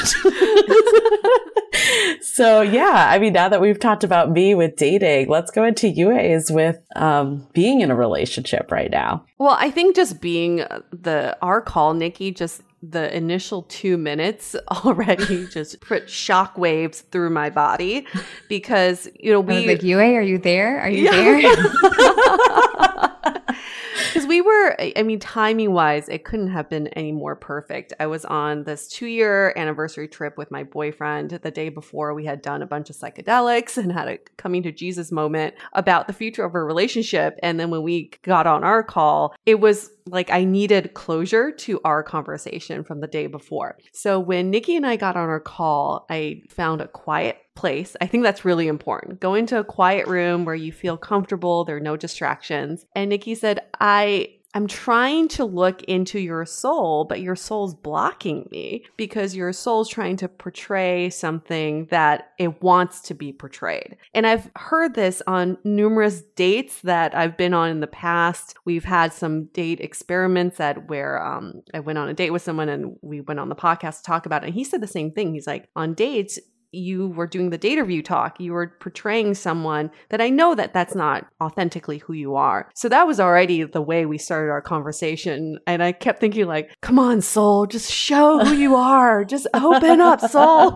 so yeah, I mean, now that we've talked about me with dating, let's go into Yue's with um, being in a relationship right now. Well, I think just being the our call, Nikki, just the initial two minutes already just put shock waves through my body because you know we like Yue, are you there? Are you yeah. there? because we were i mean timing wise it couldn't have been any more perfect. I was on this two year anniversary trip with my boyfriend the day before we had done a bunch of psychedelics and had a coming to jesus moment about the future of our relationship. And then when we got on our call it was like I needed closure to our conversation from the day before. So when Nikki and I got on our call, I found a quiet place. I think that's really important. Go into a quiet room where you feel comfortable, there are no distractions. And Nikki said, I I'm trying to look into your soul, but your soul's blocking me because your soul's trying to portray something that it wants to be portrayed. And I've heard this on numerous dates that I've been on in the past. We've had some date experiments that where um, I went on a date with someone and we went on the podcast to talk about it. And he said the same thing. He's like, on dates, you were doing the data review talk, you were portraying someone that I know that that's not authentically who you are. So that was already the way we started our conversation. And I kept thinking like, come on, soul, just show who you are. Just open up, soul.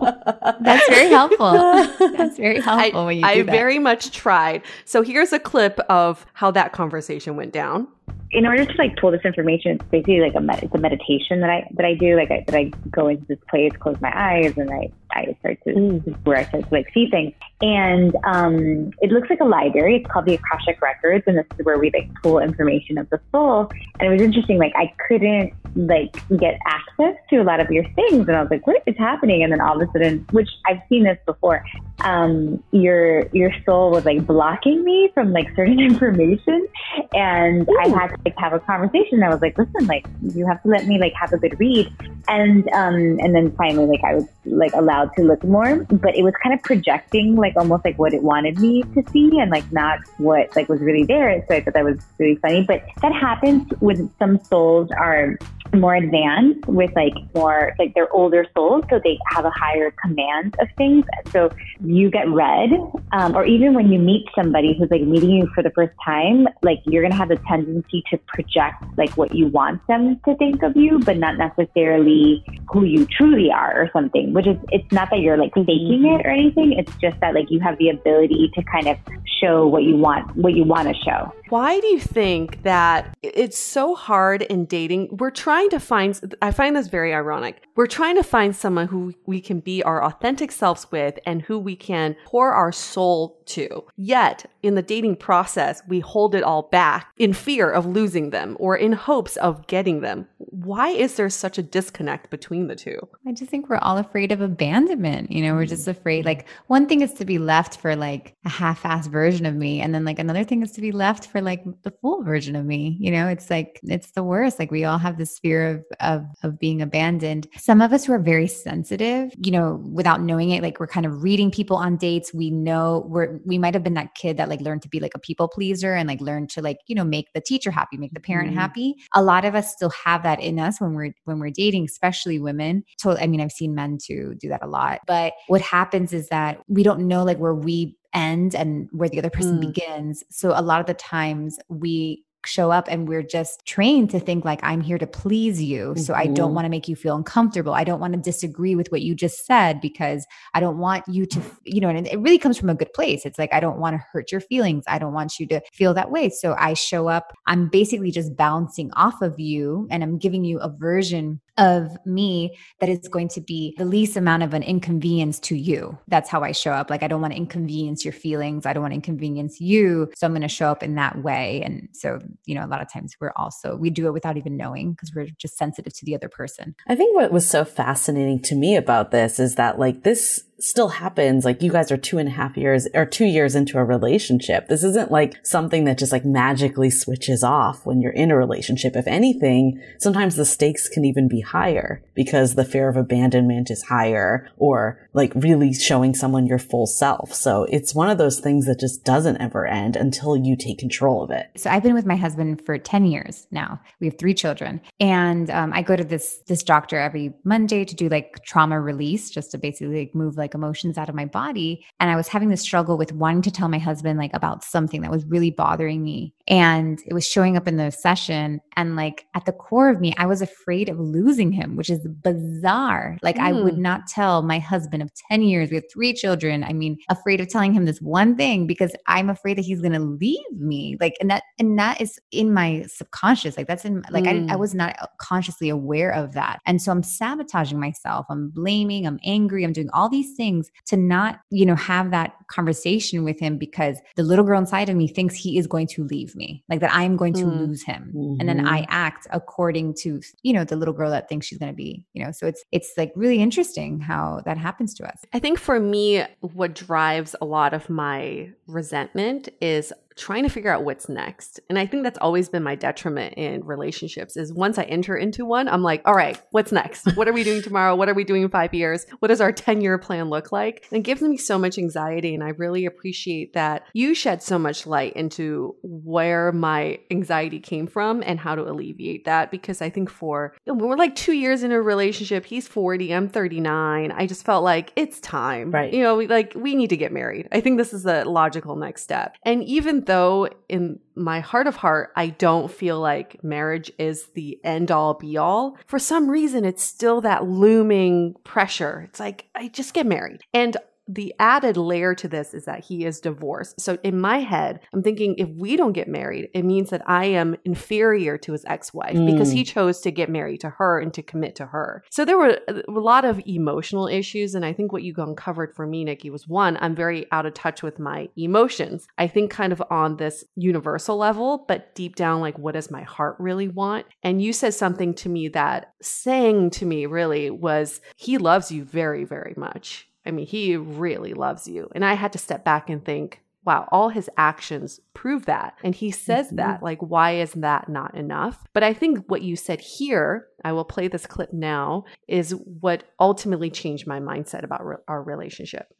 That's very helpful. That's very helpful I, when you I do that. very much tried. So here's a clip of how that conversation went down in order to like pull this information, it's basically like a med- it's a meditation that I that I do. Like I, that I go into this place, close my eyes, and I I start to mm. where I start to like see things. And um, it looks like a library. It's called the Akashic Records, and this is where we like pull information of the soul. And it was interesting. Like I couldn't like get access to a lot of your things, and I was like, what is happening? And then all of a sudden, which I've seen this before, um, your your soul was like blocking me from like certain information, and Ooh. I had to like have a conversation. I was like, listen, like you have to let me like have a good read, and um, and then finally, like I was like allowed to look more, but it was kind of projecting like almost like what it wanted me to see, and like not what like was really there. So I thought that was really funny. But that happens when some souls are more advanced with like more like they're older souls so they have a higher command of things so you get read um, or even when you meet somebody who's like meeting you for the first time like you're gonna have a tendency to project like what you want them to think of you but not necessarily who you truly are or something which is it's not that you're like faking it mm-hmm. or anything it's just that like you have the ability to kind of show what you want, what you want to show. Why do you think that it's so hard in dating? We're trying to find, I find this very ironic. We're trying to find someone who we can be our authentic selves with and who we can pour our soul to. Yet, in the dating process, we hold it all back in fear of losing them or in hopes of getting them. Why is there such a disconnect between the two? I just think we're all afraid of abandonment. You know, we're just mm. afraid. Like, one thing is to be left for like a half assed version of me. And then, like, another thing is to be left for like the full version of me. You know, it's like, it's the worst. Like, we all have this fear of, of, of being abandoned. Some of us who are very sensitive, you know, without knowing it, like, we're kind of reading people on dates. We know we're, we might have been that kid that like learned to be like a people pleaser and like learned to like, you know, make the teacher happy, make the parent mm-hmm. happy. A lot of us still have that in us when we're, when we're dating, especially women. So, I mean, I've seen men too do that a lot. But what happens is that we don't know like where we end and where the other person mm. begins. So a lot of the times we show up and we're just trained to think like i'm here to please you so mm-hmm. i don't mm-hmm. want to make you feel uncomfortable i don't want to disagree with what you just said because i don't want you to you know and it really comes from a good place it's like i don't want to hurt your feelings i don't want you to feel that way so i show up i'm basically just bouncing off of you and i'm giving you a version of me that is going to be the least amount of an inconvenience to you. That's how I show up. Like, I don't want to inconvenience your feelings. I don't want to inconvenience you. So I'm going to show up in that way. And so, you know, a lot of times we're also, we do it without even knowing because we're just sensitive to the other person. I think what was so fascinating to me about this is that, like, this still happens. Like you guys are two and a half years or two years into a relationship. This isn't like something that just like magically switches off when you're in a relationship. If anything, sometimes the stakes can even be higher because the fear of abandonment is higher or like really showing someone your full self. So it's one of those things that just doesn't ever end until you take control of it. So I've been with my husband for 10 years now. We have three children and um, I go to this, this doctor every Monday to do like trauma release, just to basically like move like like emotions out of my body. And I was having this struggle with wanting to tell my husband like about something that was really bothering me. And it was showing up in the session. And like at the core of me, I was afraid of losing him, which is bizarre. Like mm. I would hmm. not tell my husband of 10 years, we have three children. I mean, afraid of telling him this one thing because I'm afraid that he's going to leave me. Like, and that, and that is in my subconscious. Like that's in, like, mm. I, I was not consciously aware of that. And so I'm sabotaging myself. I'm blaming, I'm angry, I'm doing all these things to not, you know, have that conversation with him because the little girl inside of me thinks he is going to leave me, like that I'm going to mm. lose him. Mm-hmm. And then I mm-hmm. act according to, you know, the little girl that thinks she's going to be, you know, so it's, it's like really interesting how that happens to us. I think for me, what drives a lot of my resentment is trying to figure out what's next. And I think that's always been my detriment in relationships is once I enter into one, I'm like, all right, what's next? What are we doing tomorrow? What are we doing in five years? What does our 10 year plan look like? And it gives me so much anxiety. And I really appreciate that you shed so much light into where my anxiety came from and how to alleviate that. Because I think for, you know, we're like two years in a relationship, he's 40, I'm 39. I just felt like it's time. Right. You know, we, like we need to get married. I think this is the logical next step. And even though in my heart of heart, I don't feel like marriage is the end all be all, for some reason, it's still that looming pressure. It's like, I just get married. And the added layer to this is that he is divorced. So in my head, I'm thinking if we don't get married, it means that I am inferior to his ex-wife mm. because he chose to get married to her and to commit to her. So there were a lot of emotional issues. And I think what you uncovered for me, Nikki, was one, I'm very out of touch with my emotions. I think kind of on this universal level, but deep down, like what does my heart really want? And you said something to me that saying to me really was, he loves you very, very much I mean, he really loves you. And I had to step back and think, wow, all his actions prove that. And he says mm-hmm. that, like, why is that not enough? But I think what you said here, I will play this clip now, is what ultimately changed my mindset about re- our relationship.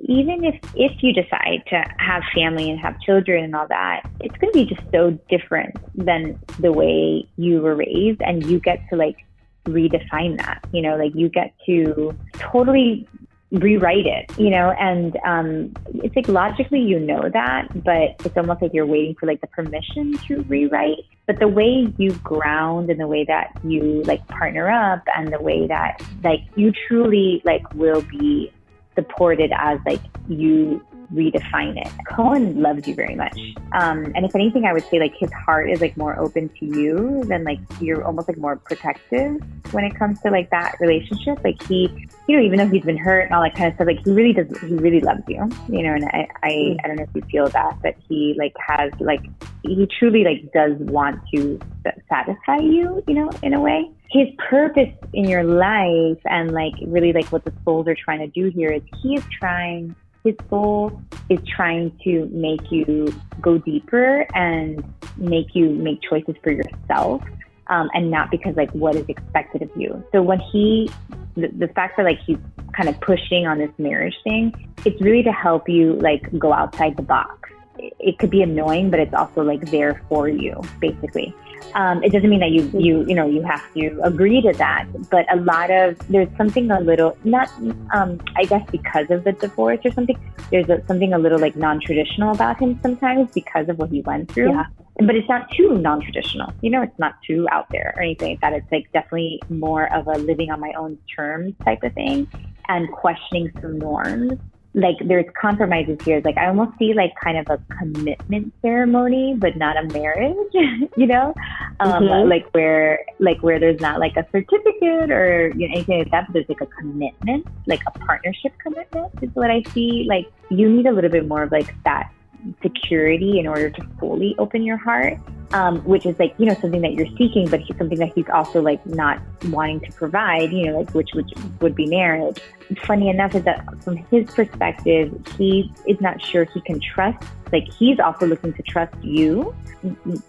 Even if, if you decide to have family and have children and all that, it's going to be just so different than the way you were raised. And you get to like redefine that, you know, like you get to totally rewrite it, you know, and um, it's like logically you know that, but it's almost like you're waiting for like the permission to rewrite. But the way you ground and the way that you like partner up and the way that like you truly like will be supported as like you redefine it. Cohen loves you very much. Um, and if anything, I would say like his heart is like more open to you than like you're almost like more protective when it comes to like that relationship. Like he, you know, even though he's been hurt and all that kind of stuff, like he really does, he really loves you, you know, and I, I, I don't know if you feel that, but he like has like, he truly like does want to satisfy you, you know, in a way. His purpose in your life and like really like what the souls are trying to do here is he is trying his soul is trying to make you go deeper and make you make choices for yourself um, and not because like what is expected of you. So when he the, the fact that like he's kind of pushing on this marriage thing it's really to help you like go outside the box. It could be annoying but it's also like there for you basically um, it doesn't mean that you you you know you have to agree to that, but a lot of there's something a little not um, I guess because of the divorce or something. There's a, something a little like non-traditional about him sometimes because of what he went through. Yeah. But it's not too non-traditional. You know, it's not too out there or anything like that. It's like definitely more of a living on my own terms type of thing and questioning some norms like there's compromises here. Like I almost see like kind of a commitment ceremony, but not a marriage, you know, um, mm-hmm. like where like where there's not like a certificate or you know anything like that, but there's like a commitment, like a partnership commitment is what I see. Like you need a little bit more of like that security in order to fully open your heart, um, which is like, you know, something that you're seeking, but something that he's also like not wanting to provide, you know, like which, which would be marriage. Funny enough is that from his perspective, he is not sure he can trust, like he's also looking to trust you,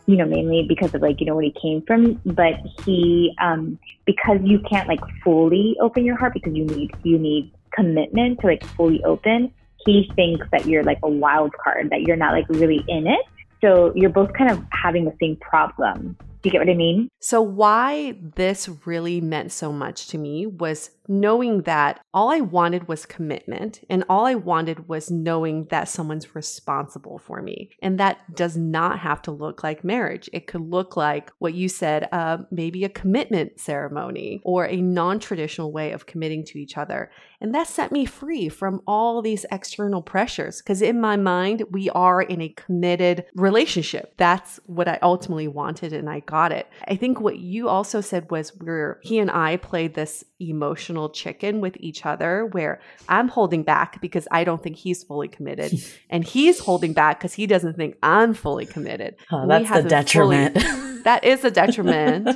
you know, mainly because of like, you know, where he came from, but he, um, because you can't like fully open your heart because you need, you need commitment to like fully open he thinks that you're like a wild card, that you're not like really in it. So you're both kind of having the same problem. Do you get what I mean? So, why this really meant so much to me was knowing that all I wanted was commitment and all I wanted was knowing that someone's responsible for me. And that does not have to look like marriage. It could look like what you said, uh, maybe a commitment ceremony or a non traditional way of committing to each other. And that set me free from all these external pressures because in my mind, we are in a committed relationship. That's what I ultimately wanted and I got it. I think what you also said was where he and I played this emotional chicken with each other where I'm holding back because I don't think he's fully committed and he's holding back because he doesn't think I'm fully committed. Oh, that's the detriment. Fully, that is a detriment.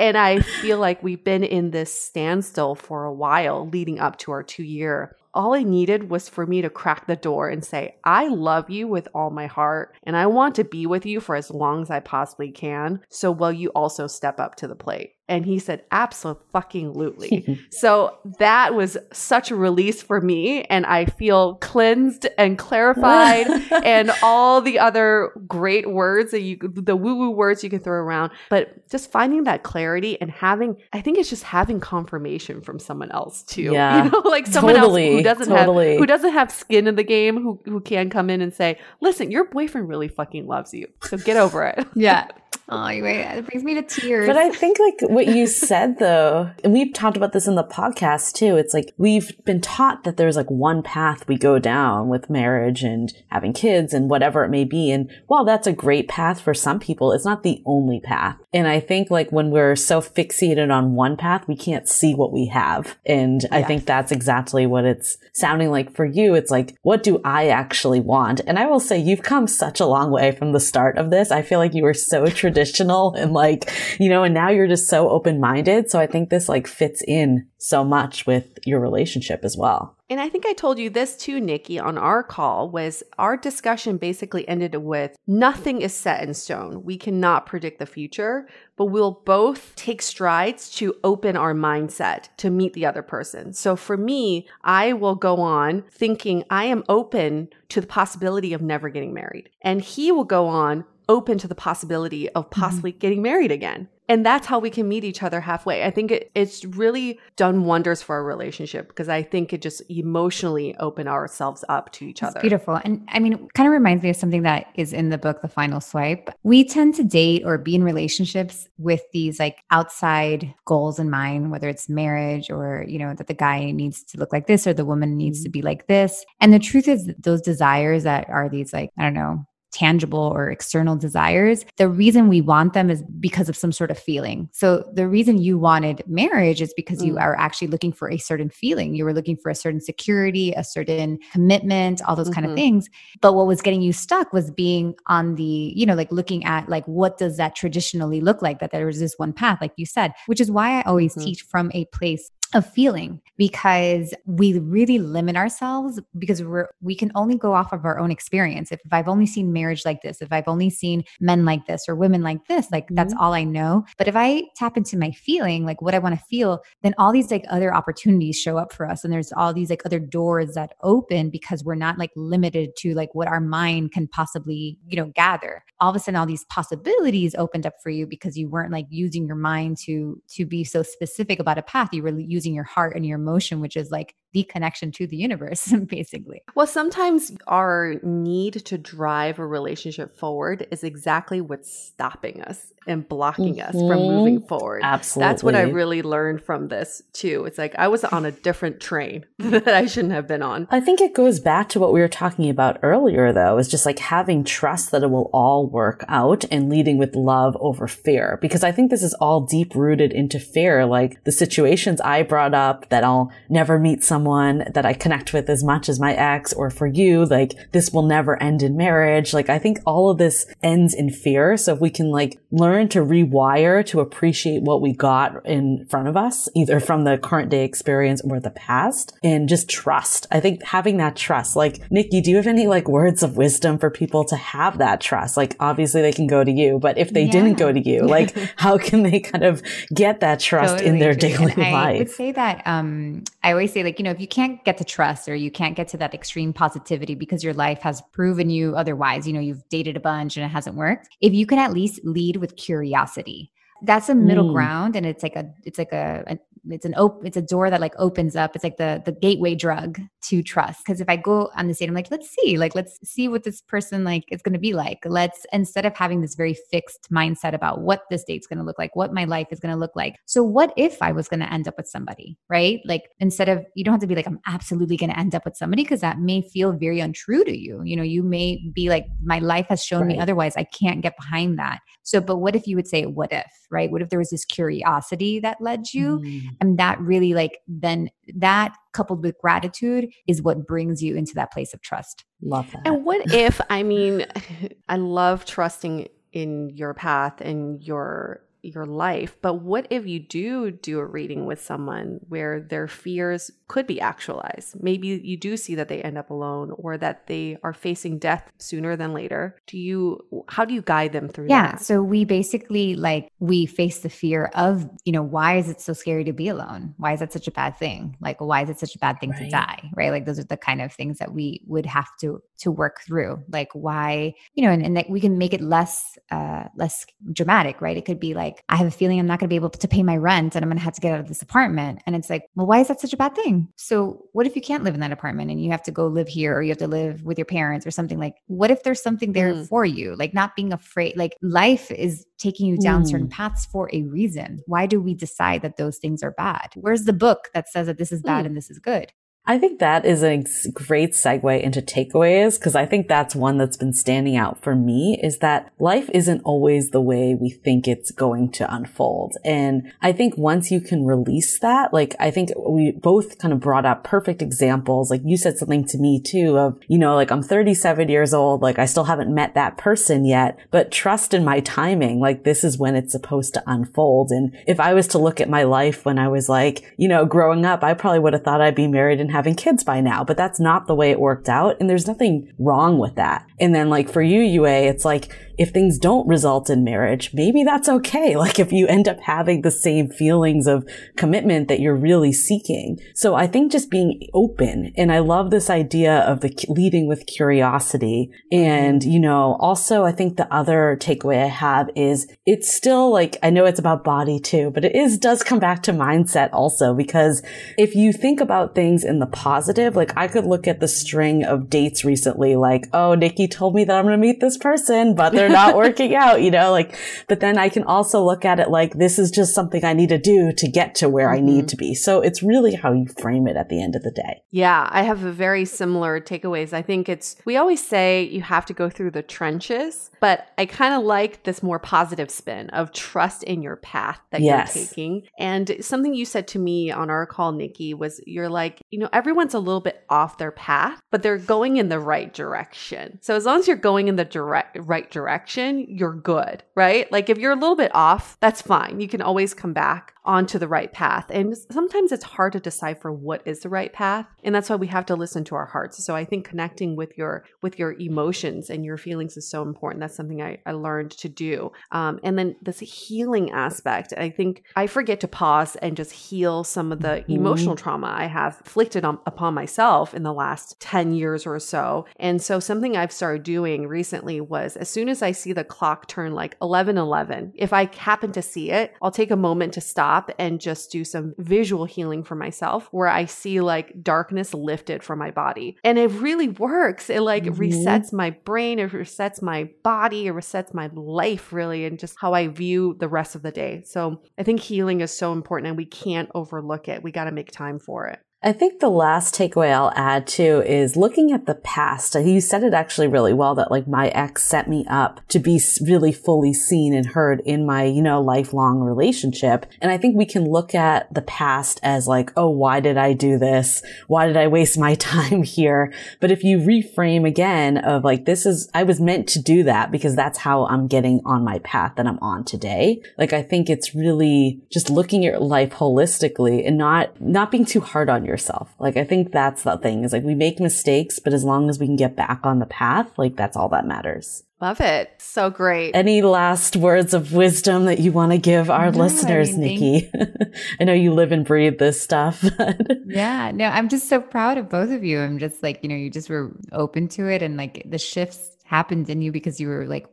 and I feel like we've been in this standstill for a while leading up to our two year all I needed was for me to crack the door and say, I love you with all my heart and I want to be with you for as long as I possibly can. So will you also step up to the plate? And he said, absolutely. so that was such a release for me. And I feel cleansed and clarified and all the other great words that you, the woo woo words you can throw around. But just finding that clarity and having, I think it's just having confirmation from someone else too. Yeah. You know, like someone totally, else who doesn't totally. have, who doesn't have skin in the game, who, who can come in and say, listen, your boyfriend really fucking loves you. So get over it. Yeah. Oh, it brings me to tears. But I think like what you said though, and we've talked about this in the podcast too. It's like we've been taught that there's like one path we go down with marriage and having kids and whatever it may be. And while that's a great path for some people, it's not the only path. And I think like when we're so fixated on one path, we can't see what we have. And yes. I think that's exactly what it's sounding like for you. It's like, what do I actually want? And I will say you've come such a long way from the start of this. I feel like you were so traditional and like, you know, and now you're just so open minded. So I think this like fits in so much with your relationship as well. And I think I told you this too, Nikki, on our call was our discussion basically ended with nothing is set in stone. We cannot predict the future, but we'll both take strides to open our mindset to meet the other person. So for me, I will go on thinking I am open to the possibility of never getting married. And he will go on open to the possibility of mm-hmm. possibly mm-hmm. getting married again. And that's how we can meet each other halfway. I think it, it's really done wonders for our relationship because I think it just emotionally open ourselves up to each other. Beautiful. And I mean, kind of reminds me of something that is in the book, The Final Swipe. We tend to date or be in relationships with these like outside goals in mind, whether it's marriage or, you know, that the guy needs to look like this or the woman needs mm-hmm. to be like this. And the truth is, those desires that are these like, I don't know, tangible or external desires. The reason we want them is because of some sort of feeling. So the reason you wanted marriage is because mm. you are actually looking for a certain feeling. You were looking for a certain security, a certain commitment, all those mm-hmm. kind of things. But what was getting you stuck was being on the, you know, like looking at like what does that traditionally look like that there is this one path like you said, which is why I always mm-hmm. teach from a place of feeling because we really limit ourselves because we're we can only go off of our own experience. If, if i've only seen marriage like this if i've only seen men like this or women like this like mm-hmm. that's all i know. But if i tap into my feeling like what i want to feel then all these like other opportunities show up for us and there's all these like other doors that open because we're not like limited to like what our mind can possibly you know gather. All of a sudden all these possibilities opened up for you because you weren't like using your mind to to be so specific about a path. You were using using your heart and your emotion, which is like the connection to the universe, basically. Well, sometimes our need to drive a relationship forward is exactly what's stopping us and blocking mm-hmm. us from mm-hmm. moving forward. Absolutely. That's what I really learned from this too. It's like I was on a different train that I shouldn't have been on. I think it goes back to what we were talking about earlier though, is just like having trust that it will all work out and leading with love over fear. Because I think this is all deep rooted into fear. Like the situations I brought up that I'll never meet someone that I connect with as much as my ex or for you, like this will never end in marriage. Like I think all of this ends in fear. So if we can like learn to rewire to appreciate what we got in front of us, either from the current day experience or the past and just trust. I think having that trust, like Nikki, do you have any like words of wisdom for people to have that trust? Like obviously they can go to you, but if they yeah. didn't go to you, like how can they kind of get that trust totally in their daily life? I would say that, um, I always say like, you know, if you can't get to trust or you can't get to that extreme positivity because your life has proven you otherwise, you know, you've dated a bunch and it hasn't worked, if you can at least lead with curiosity, that's a middle mm. ground and it's like a it's like a, a it's an op- it's a door that like opens up. It's like the the gateway drug to trust. Because if i go on the date i'm like let's see like let's see what this person like is going to be like. Let's instead of having this very fixed mindset about what this date's going to look like what my life is going to look like so what if i was going to end up with somebody right? Like instead of you don't have to be like i'm absolutely going to end up with somebody because that may feel very untrue to you. You know you may be like my life has shown right. me otherwise. I can't get behind that. So but what if you would say what if right? What if there was this curiosity that led you? Mm Mm-hmm. and that really like then that coupled with gratitude is what brings you into that place of trust. Love that. And what if i mean i love trusting in your path and your your life. But what if you do do a reading with someone where their fears could be actualized? Maybe you do see that they end up alone or that they are facing death sooner than later. Do you how do you guide them through yeah, that? so we basically like we face the fear of, you know, why is it so scary to be alone? Why is that such a bad thing? Like why is it such a bad thing right. to die? Right? Like those are the kind of things that we would have to to work through. Like why, you know, and, and that we can make it less uh less dramatic, right? It could be like like, I have a feeling I'm not going to be able to pay my rent and I'm going to have to get out of this apartment. And it's like, well, why is that such a bad thing? So, what if you can't live in that apartment and you have to go live here or you have to live with your parents or something like, what if there's something there mm. for you? Like, not being afraid, like, life is taking you down mm. certain paths for a reason. Why do we decide that those things are bad? Where's the book that says that this is bad mm. and this is good? I think that is a great segue into takeaways because I think that's one that's been standing out for me is that life isn't always the way we think it's going to unfold. And I think once you can release that, like I think we both kind of brought up perfect examples. Like you said something to me too of, you know, like I'm 37 years old, like I still haven't met that person yet, but trust in my timing. Like this is when it's supposed to unfold. And if I was to look at my life when I was like, you know, growing up, I probably would have thought I'd be married and having kids by now, but that's not the way it worked out. And there's nothing wrong with that. And then like for you, Yue, it's like, if things don't result in marriage, maybe that's okay. Like if you end up having the same feelings of commitment that you're really seeking. So I think just being open. And I love this idea of the leading with curiosity. And, you know, also I think the other takeaway I have is it's still like, I know it's about body too, but it is, does come back to mindset also, because if you think about things in the positive, like I could look at the string of dates recently, like, oh, Nikki told me that I'm going to meet this person, but they're not working out, you know, like, but then I can also look at it like this is just something I need to do to get to where mm-hmm. I need mm-hmm. to be. So it's really how you frame it at the end of the day. Yeah, I have a very similar takeaways. I think it's, we always say you have to go through the trenches, but I kind of like this more positive spin of trust in your path that yes. you're taking. And something you said to me on our call, Nikki, was you're like, you know, everyone's a little bit off their path, but they're going in the right direction. So as long as you're going in the direct right direction, you're good, right? Like if you're a little bit off, that's fine. You can always come back onto the right path. And sometimes it's hard to decipher what is the right path. And that's why we have to listen to our hearts. So I think connecting with your with your emotions and your feelings is so important. That's something I, I learned to do. Um, and then this healing aspect, I think I forget to pause and just heal some of the mm-hmm. emotional trauma I have inflicted on, upon myself in the last 10 years or so. And so something I've started doing recently was as soon as I see the clock turn like 11 11, if I happen to see it, I'll take a moment to stop stop and just do some visual healing for myself where I see like darkness lifted from my body. And it really works. It like mm-hmm. resets my brain, it resets my body, it resets my life really, and just how I view the rest of the day. So I think healing is so important and we can't overlook it. We got to make time for it. I think the last takeaway I'll add too is looking at the past. You said it actually really well that like my ex set me up to be really fully seen and heard in my, you know, lifelong relationship. And I think we can look at the past as like, oh, why did I do this? Why did I waste my time here? But if you reframe again of like, this is, I was meant to do that because that's how I'm getting on my path that I'm on today. Like, I think it's really just looking at life holistically and not, not being too hard on yourself yourself. Like, I think that's the thing is like we make mistakes, but as long as we can get back on the path, like that's all that matters. Love it. So great. Any last words of wisdom that you want to give our no, listeners, I mean, Nikki? I know you live and breathe this stuff. yeah, no, I'm just so proud of both of you. I'm just like, you know, you just were open to it and like the shifts happened in you because you were like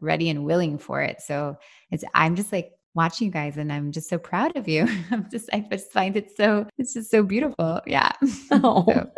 ready and willing for it. So it's, I'm just like watching you guys and I'm just so proud of you. I'm just I just find it so it's just so beautiful. Yeah. Oh. so.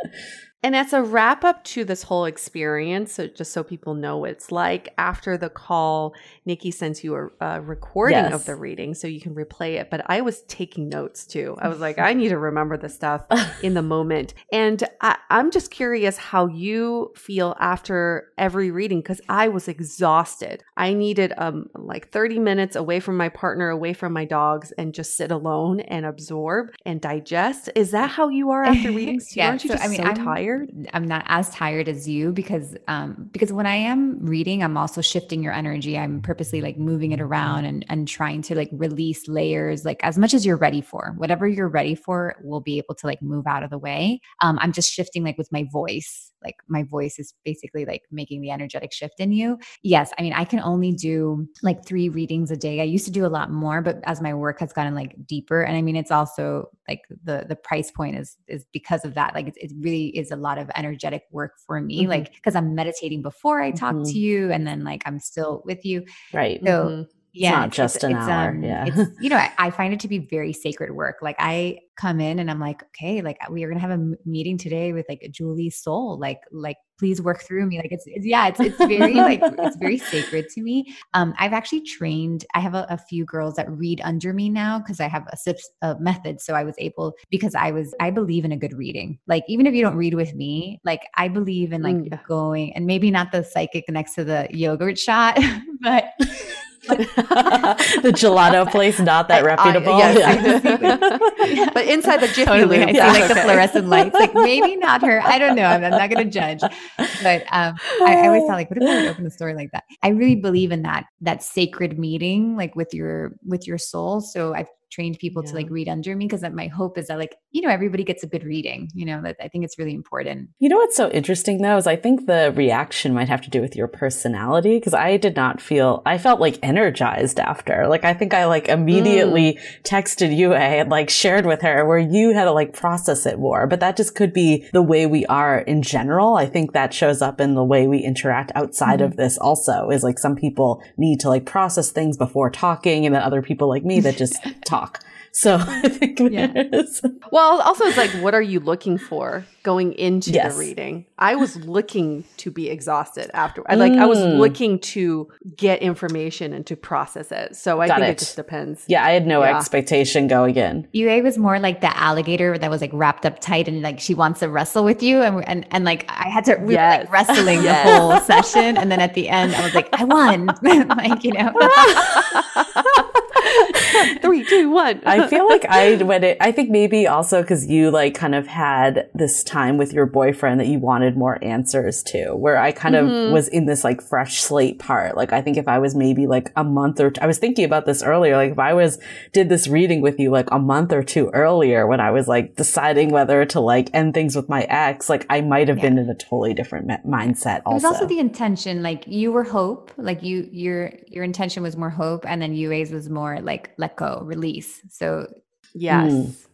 And as a wrap up to this whole experience, so just so people know what it's like, after the call, Nikki sends you a, a recording yes. of the reading so you can replay it. But I was taking notes too. I was like, I need to remember the stuff in the moment. And I, I'm just curious how you feel after every reading because I was exhausted. I needed um like 30 minutes away from my partner, away from my dogs, and just sit alone and absorb and digest. Is that how you are after readings? yeah, Aren't you so, just I mean, so I'm, tired? Tired. I'm not as tired as you because um because when I am reading, I'm also shifting your energy. I'm purposely like moving it around and and trying to like release layers like as much as you're ready for. Whatever you're ready for, we'll be able to like move out of the way. Um I'm just shifting like with my voice like my voice is basically like making the energetic shift in you. Yes, I mean, I can only do like three readings a day. I used to do a lot more, but as my work has gotten like deeper, and I mean, it's also like the the price point is is because of that. Like it, it really is a lot of energetic work for me, mm-hmm. like because I'm meditating before I talk mm-hmm. to you, and then like I'm still with you. Right. So. Mm-hmm yeah, it's not just it's, an it's, hour. Um, yeah. It's, you know, I, I, find it to be very sacred work. Like I come in and I'm like, okay, like we are gonna have a meeting today with like Julie's soul. Like, like please work through me. Like it's, it's yeah, it's it's very like it's very sacred to me. Um, I've actually trained. I have a, a few girls that read under me now because I have a SIPS a method. So I was able because I was I believe in a good reading. Like even if you don't read with me, like I believe in like mm. going and maybe not the psychic next to the yogurt shot, but the gelato place not that reputable. I, yes, yeah. but inside the Jiffy totally. Lube, I yeah. see like okay. the fluorescent lights. Like maybe not her. I don't know. I'm, I'm not going to judge. But um, I, I, always thought like, what if I would open a story like that? I really believe in that that sacred meeting, like with your with your soul. So I've trained people yeah. to like read under me because my hope is that like you know everybody gets a good reading you know that i think it's really important you know what's so interesting though is i think the reaction might have to do with your personality because i did not feel i felt like energized after like i think i like immediately mm. texted you and like shared with her where you had to like process it more but that just could be the way we are in general i think that shows up in the way we interact outside mm-hmm. of this also is like some people need to like process things before talking and then other people like me that just talk so I think yeah. Well, also it's like, what are you looking for going into yes. the reading? I was looking to be exhausted after. I like I was mm. looking to get information and to process it. So I Got think it. it. just depends. Yeah, I had no yeah. expectation going in. Yue was more like the alligator that was like wrapped up tight and like she wants to wrestle with you and and, and like I had to we yes. were like wrestling yes. the whole session and then at the end I was like I won like you know Three, two, one. I feel like I when it. I think maybe also because you like kind of had this time with your boyfriend that you wanted more answers to. Where I kind mm-hmm. of was in this like fresh slate part. Like I think if I was maybe like a month or t- I was thinking about this earlier. Like if I was did this reading with you like a month or two earlier when I was like deciding whether to like end things with my ex, like I might have yeah. been in a totally different me- mindset. Also, it was also the intention. Like you were hope. Like you your your intention was more hope, and then Yue's was more like let go, release. So, yes, mm.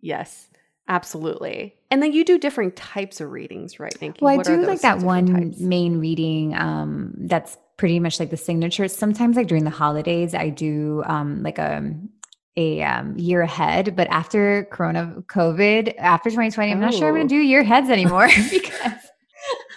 yes, absolutely. And then you do different types of readings, right? Thank you. Well, what I do like that one types? main reading um, that's pretty much like the signature. Sometimes, like during the holidays, I do um, like a a um, year ahead. But after Corona, COVID, after 2020, I'm not sure I'm going to do year heads anymore because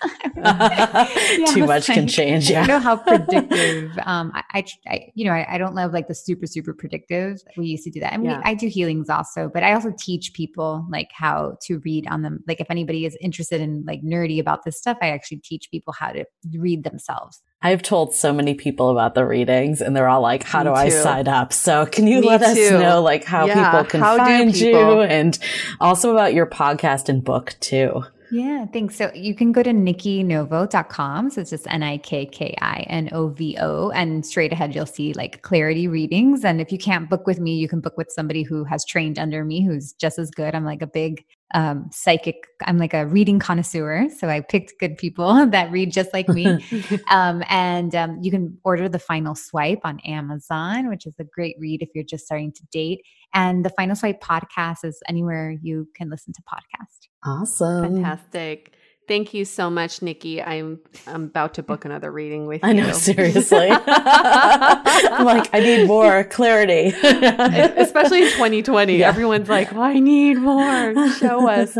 yeah, Too much like, can change. Yeah. I know how predictive. Um, I, I, I you know, I, I, don't love like the super, super predictive. We used to do that. I mean, yeah. I do healings also, but I also teach people like how to read on them. Like if anybody is interested in like nerdy about this stuff, I actually teach people how to read themselves. I've told so many people about the readings and they're all like, how do. I sign up? So can you Me let too. us know like how yeah, people can how find people? you and also about your podcast and book too? Yeah, thanks. So you can go to nikkinovo.com. So it's just N I K K I N O V O. And straight ahead, you'll see like clarity readings. And if you can't book with me, you can book with somebody who has trained under me who's just as good. I'm like a big um, psychic, I'm like a reading connoisseur. So I picked good people that read just like me. um, and um, you can order The Final Swipe on Amazon, which is a great read if you're just starting to date. And the Final Swipe podcast is anywhere you can listen to podcast. Awesome. Fantastic. Thank you so much, Nikki. I'm I'm about to book another reading with you. I know, seriously. I'm like, I need more clarity. Especially in 2020. Yeah. Everyone's like, well, I need more. Show us.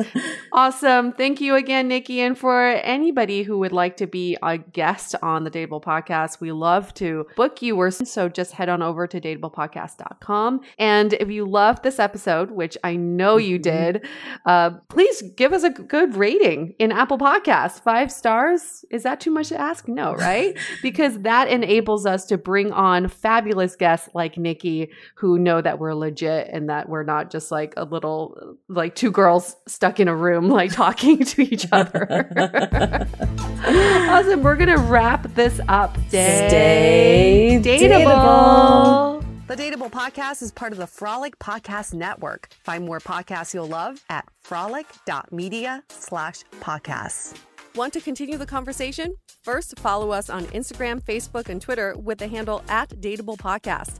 awesome. Thank you again, Nikki. And for anybody who would like to be a guest on the Dateable Podcast, we love to book you. Or so just head on over to dateablepodcast.com. And if you loved this episode, which I know you mm-hmm. did, uh, please give us a good rating in Apple Apple Podcasts. Five stars? Is that too much to ask? No, right? because that enables us to bring on fabulous guests like Nikki who know that we're legit and that we're not just like a little, like two girls stuck in a room, like talking to each other. awesome. We're going to wrap this up. Stay, Stay dateable. dateable. The Dateable Podcast is part of the Frolic Podcast Network. Find more podcasts you'll love at frolic.media slash podcasts. Want to continue the conversation? First, follow us on Instagram, Facebook, and Twitter with the handle at Dateable Podcast.